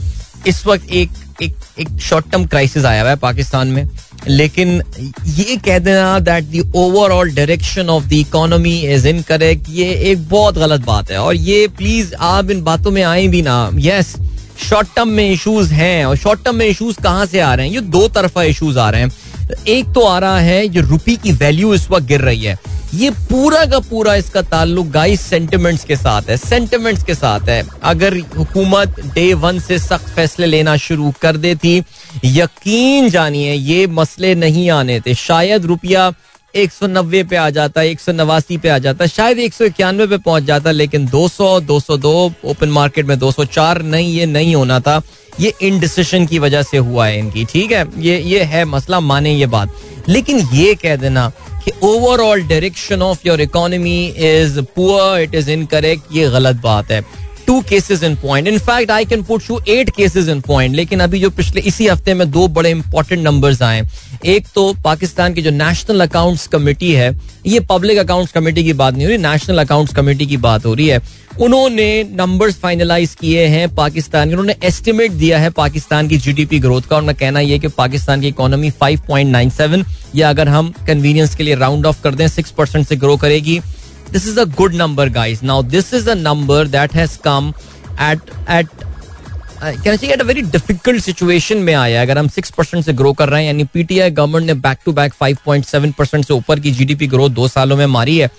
इस वक्त एक एक एक शॉर्ट टर्म क्राइसिस आया हुआ है पाकिस्तान में। लेकिन ये कह देना that the overall direction of the economy is incorrect ये एक बहुत गलत बात है। और ये प्लीज़ आप इन बातों में आए भी ना। यस शॉर्ट टर्म में इश्यूज़ हैं। और शॉर्ट टर्म में इश्यूज़ कहाँ से आ रहे हैं? ये दो तरफा इश्यूज़ आ रहे हैं। एक तो आ रहा है, जो रुपी की वैल्यू इस वक्त गिर रही है। ये पूरा का पूरा इसका ताल्लुक गाइस सेंटिमेंट्स के साथ है सेंटिमेंट्स के साथ है। अगर हुकूमत डे वन से सख्त फैसले लेना शुरू कर देती, यकीन जानिए, ये मसले नहीं आने थे। शायद रुपया एक सौ नब्बे पे आ जाता, एक सौ नवासी पे आ जाता, शायद एक सौ इक्यानवे पे पहुँच जाता, लेकिन दो सौ दो सौ दो ओपन मार्केट में दो सौ चार, नहीं, ये नहीं होना था। ये इनडिसिशन की वजह से हुआ है इनकी, ठीक है? ये ये है मसला, माने ये बात। लेकिन ये कह देना overall direction of your economy is poor it is incorrect ये गलत बात है। Two cases in point in fact I can put you eight cases in point लेकिन अभी जो पिछले इसी हफ़्ते में दो बड़े इंपॉर्टेंट नंबर आए एक तो पाकिस्तान की जो नेशनल अकाउंट्स कमेटी है, ये पब्लिक अकाउंट्स कमेटी की बात नहीं हो रही नेशनल अकाउंट्स कमेटी की बात हो रही है। उन्होंने नंबर्स फाइनलाइज किए हैं पाकिस्तान के, उन्होंने एस्टिमेट दिया है पाकिस्तान की जीडीपी ग्रोथ का उनका कहना यह कि पाकिस्तान की इकोनॉमी 5.97 या अगर हम कन्वीनियंस के लिए राउंड ऑफ़ कर दें सिक्स परसेंट से ग्रो करेगी। This is a good number guys now this is a number that has come at at कहना चाहिए at a very difficult situation में आया अगर हम सिक्स परसेंट से ग्रो कर रहे हैं, यानी पीटीआई गवर्नमेंट ने back to back five point seven percent से ऊपर की जीडीपी ग्रोथ दो सालों में मारी है।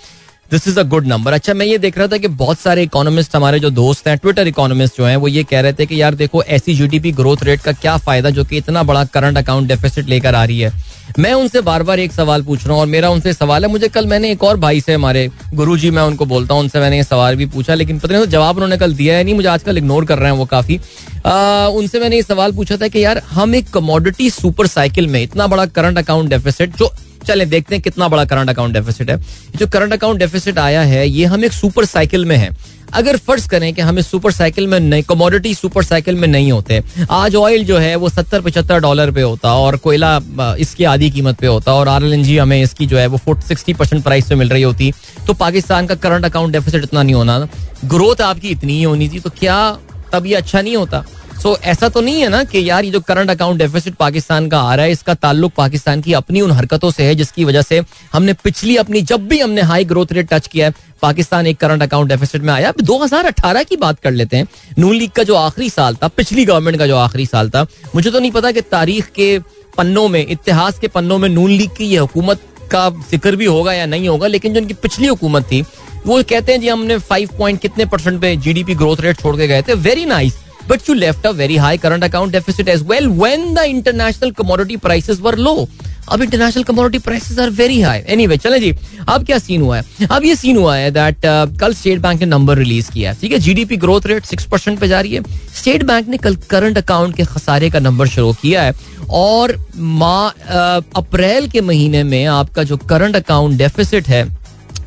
This is a good number अच्छा मैं ये देख रहा था कि बहुत सारे इकोनॉमिस्ट हमारे जो दोस्त हैं ट्विटर इकोनॉमिस्ट जो हैं, वो ये कह रहे थे कि यार देखो, ऐसी जीडीपी ग्रोथ रेट का क्या फ़ायदा जो कि इतना बड़ा करंट अकाउंट डेफिसिट लेकर आ रही है। मैं उनसे बार बार एक सवाल पूछ रहा हूँ और मेरा उनसे सवाल है। मुझे कल मैंने एक और भाई से हमारे गुरु जी मैं उनको बोलता हूँ, उनसे मैंने ये सवाल भी पूछा, लेकिन पता नहीं तो जवाब उन्होंने कल दिया है नहीं, मुझे आजकल इग्नोर कर रहे हैं वो काफ़ी। उनसे मैंने ये सवाल पूछा था कि यार, हम एक कमोडिटी सुपर साइकिल में इतना बड़ा करंट अकाउंट डेफिसिट जो चले, देखते हैं कितना बड़ा करंट अकाउंट डेफिसिट है। जो करंट अकाउंट डेफिसिट आया है, ये हम एक सुपर साइकिल में है। अगर फ़र्ज़ करें कि हमें सुपर साइकिल में नहीं कमोडिटी सुपर साइकिल में नहीं होते, आज ऑयल जो है वो सत्तर पचहत्तर डॉलर पे होता और कोयला इसकी आधी कीमत पे होता और आरएलएनजी हमें इसकी जो है वो फोर्ट सिक्सटी परसेंट प्राइस पे मिल रही होती तो पाकिस्तान का करंट अकाउंट डेफिसिट इतना नहीं होना। ग्रोथ आपकी इतनी ही होनी थी तो क्या तब ये अच्छा नहीं होता? सो ऐसा तो नहीं है ना कि यार ये जो करंट अकाउंट डेफिसिट पाकिस्तान का आ रहा है, इसका ताल्लुक पाकिस्तान की अपनी उन हरकतों से है, जिसकी वजह से हमने पिछली अपनी, जब भी हमने हाई ग्रोथ रेट टच किया है, पाकिस्तान एक करंट अकाउंट डेफिसिट में आया। दो हज़ार अठारह की बात कर लेते हैं। नून लीग का जो आखिरी साल था, पिछली गवर्नमेंट का जो आखिरी साल था, मुझे तो नहीं पता कि तारीख के पन्नों में, इतिहास के पन्नों में नून लीग की ये हुकूमत का ज़िक्र भी होगा या नहीं होगा, लेकिन जो उनकी पिछली हुकूमत थी, वो कहते हैं जी हमने फाइव पॉइंट कितने परसेंट पे जीडीपी ग्रोथ रेट छोड़ के गए थे। Very nice but you left a very high current account deficit as well when the international commodity prices were low. अब international commodity prices are very high anyway चले जी। अब क्या सीन हुआ है? अब ये सीन हुआ है दैट uh, कल स्टेट बैंक ने नंबर रिलीज़ किया ठीक है? GDP growth rate six percent पे जा रही है। स्टेट बैंक ने कल करंट अकाउंट के खसारे का नंबर शुरू किया है। और मा अप्रैल के महीने में आपका जो करंट अकाउंट डेफिसिट है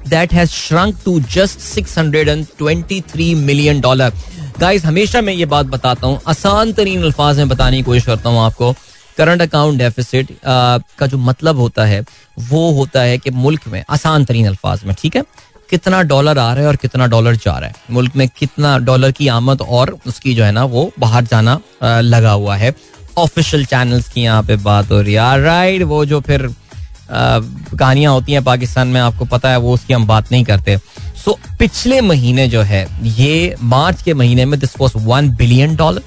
that has shrunk to just 623 million dollar guys हमेशा मैं ये बात बताता हूँ। आसान तरीन अल्फाज में बताने की कोशिश करता हूँ आपको। करंट अकाउंट डेफिसिट का जो मतलब होता है, वो होता है कि मुल्क में आसान तरीन अल्फाज में, ठीक है? कितना डॉलर आ रहा है और कितना डॉलर जा रहा है। मुल्क में कितना डॉलर की आमद और उसकी जो है ना, वो बाहर जाना लगा हुआ है। ऑफिशियल चैनल्स की यहाँ पे बात हो रही है। राइट वो जो फिर कहानियाँ होती हैं पाकिस्तान में, आपको पता है, वो उसकी हम बात नहीं करते। सो पिछले महीने जो है, ये मार्च के महीने में this was one billion dollar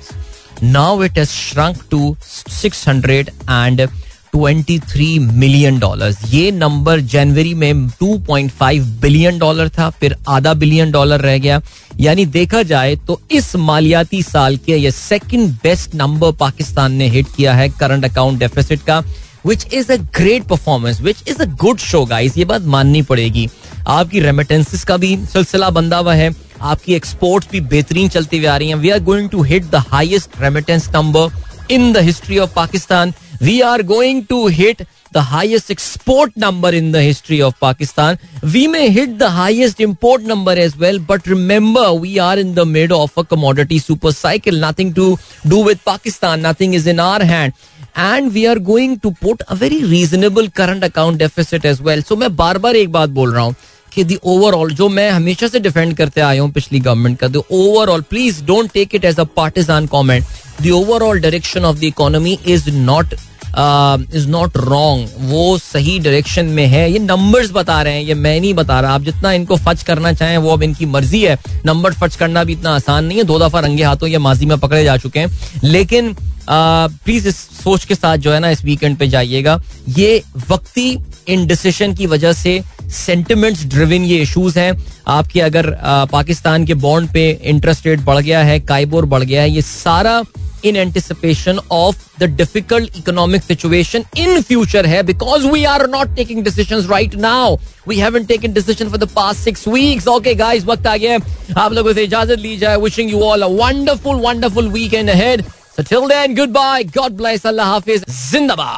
now it is shrunk to six hundred and twenty three million dollar ये नंबर जनवरी में 2.5 बिलियन डॉलर था, फिर आधा बिलियन डॉलर रह गया। यानी देखा जाए तो इस मालियाती साल के ये सेकंड बेस्ट नंबर पाकिस्तान ने हिट किया है करंट अकाउंट डेफिसिट का। Which is a great performance which is a good show guys ये बात माननी पड़ेगी आपकी रेमिटेंसेस का भी सिलसिला बंदा हुआ है आपकी एक्सपोर्ट्स भी बेहतरीन चलती हुई आ रही हैं we are going to hit the highest remittance number in the history of Pakistan we are going to hit the highest export number in the history of Pakistan. We may hit the highest import number as well, but remember, we are in the middle of a commodity super cycle. Nothing to do with Pakistan, nothing is in our hand. And we are going to put a very reasonable current account deficit as well so मैं बार बार एक बात बोल रहा हूँ कि the overall जो मैं हमेशा से डिफेंड करते आया हूँ पिछली गवर्नमेंट का the overall please don't take it as a partisan comment the overall direction of the economy is not is not wrong वो सही डायरेक्शन में है। ये नंबर्स बता रहे हैं, ये मैं नहीं बता रहा। आप जितना इनको फच करना चाहें, वो अब इनकी मर्ज़ी है। नंबर फच करना भी इतना आसान नहीं है। दो दफ़ा रंगे हाथों ये माजी में पकड़े जा चुके हैं। लेकिन प्लीज़ इस सोच के साथ जो है ना, इस वीकेंड पे जाइएगा। ये वक्ती इन डिसीशन की वजह से सेंटिमेंट्स ड्रिवन ये इश्यूज़ हैं। आपके अगर पाकिस्तान के बॉन्ड पे इंटरेस्ट रेट बढ़ गया है, काइबोर बढ़ गया है, ये सारा in anticipation of the difficult economic situation in future hai because we are not taking decisions right now. We haven't taken decision for the past six weeks. Okay, guys, वक्त आ गया आप लोगों से इजाजत ली जाए Wishing you all a wonderful, wonderful weekend ahead. So till then, goodbye. God bless. Allah Hafiz. Zindabad.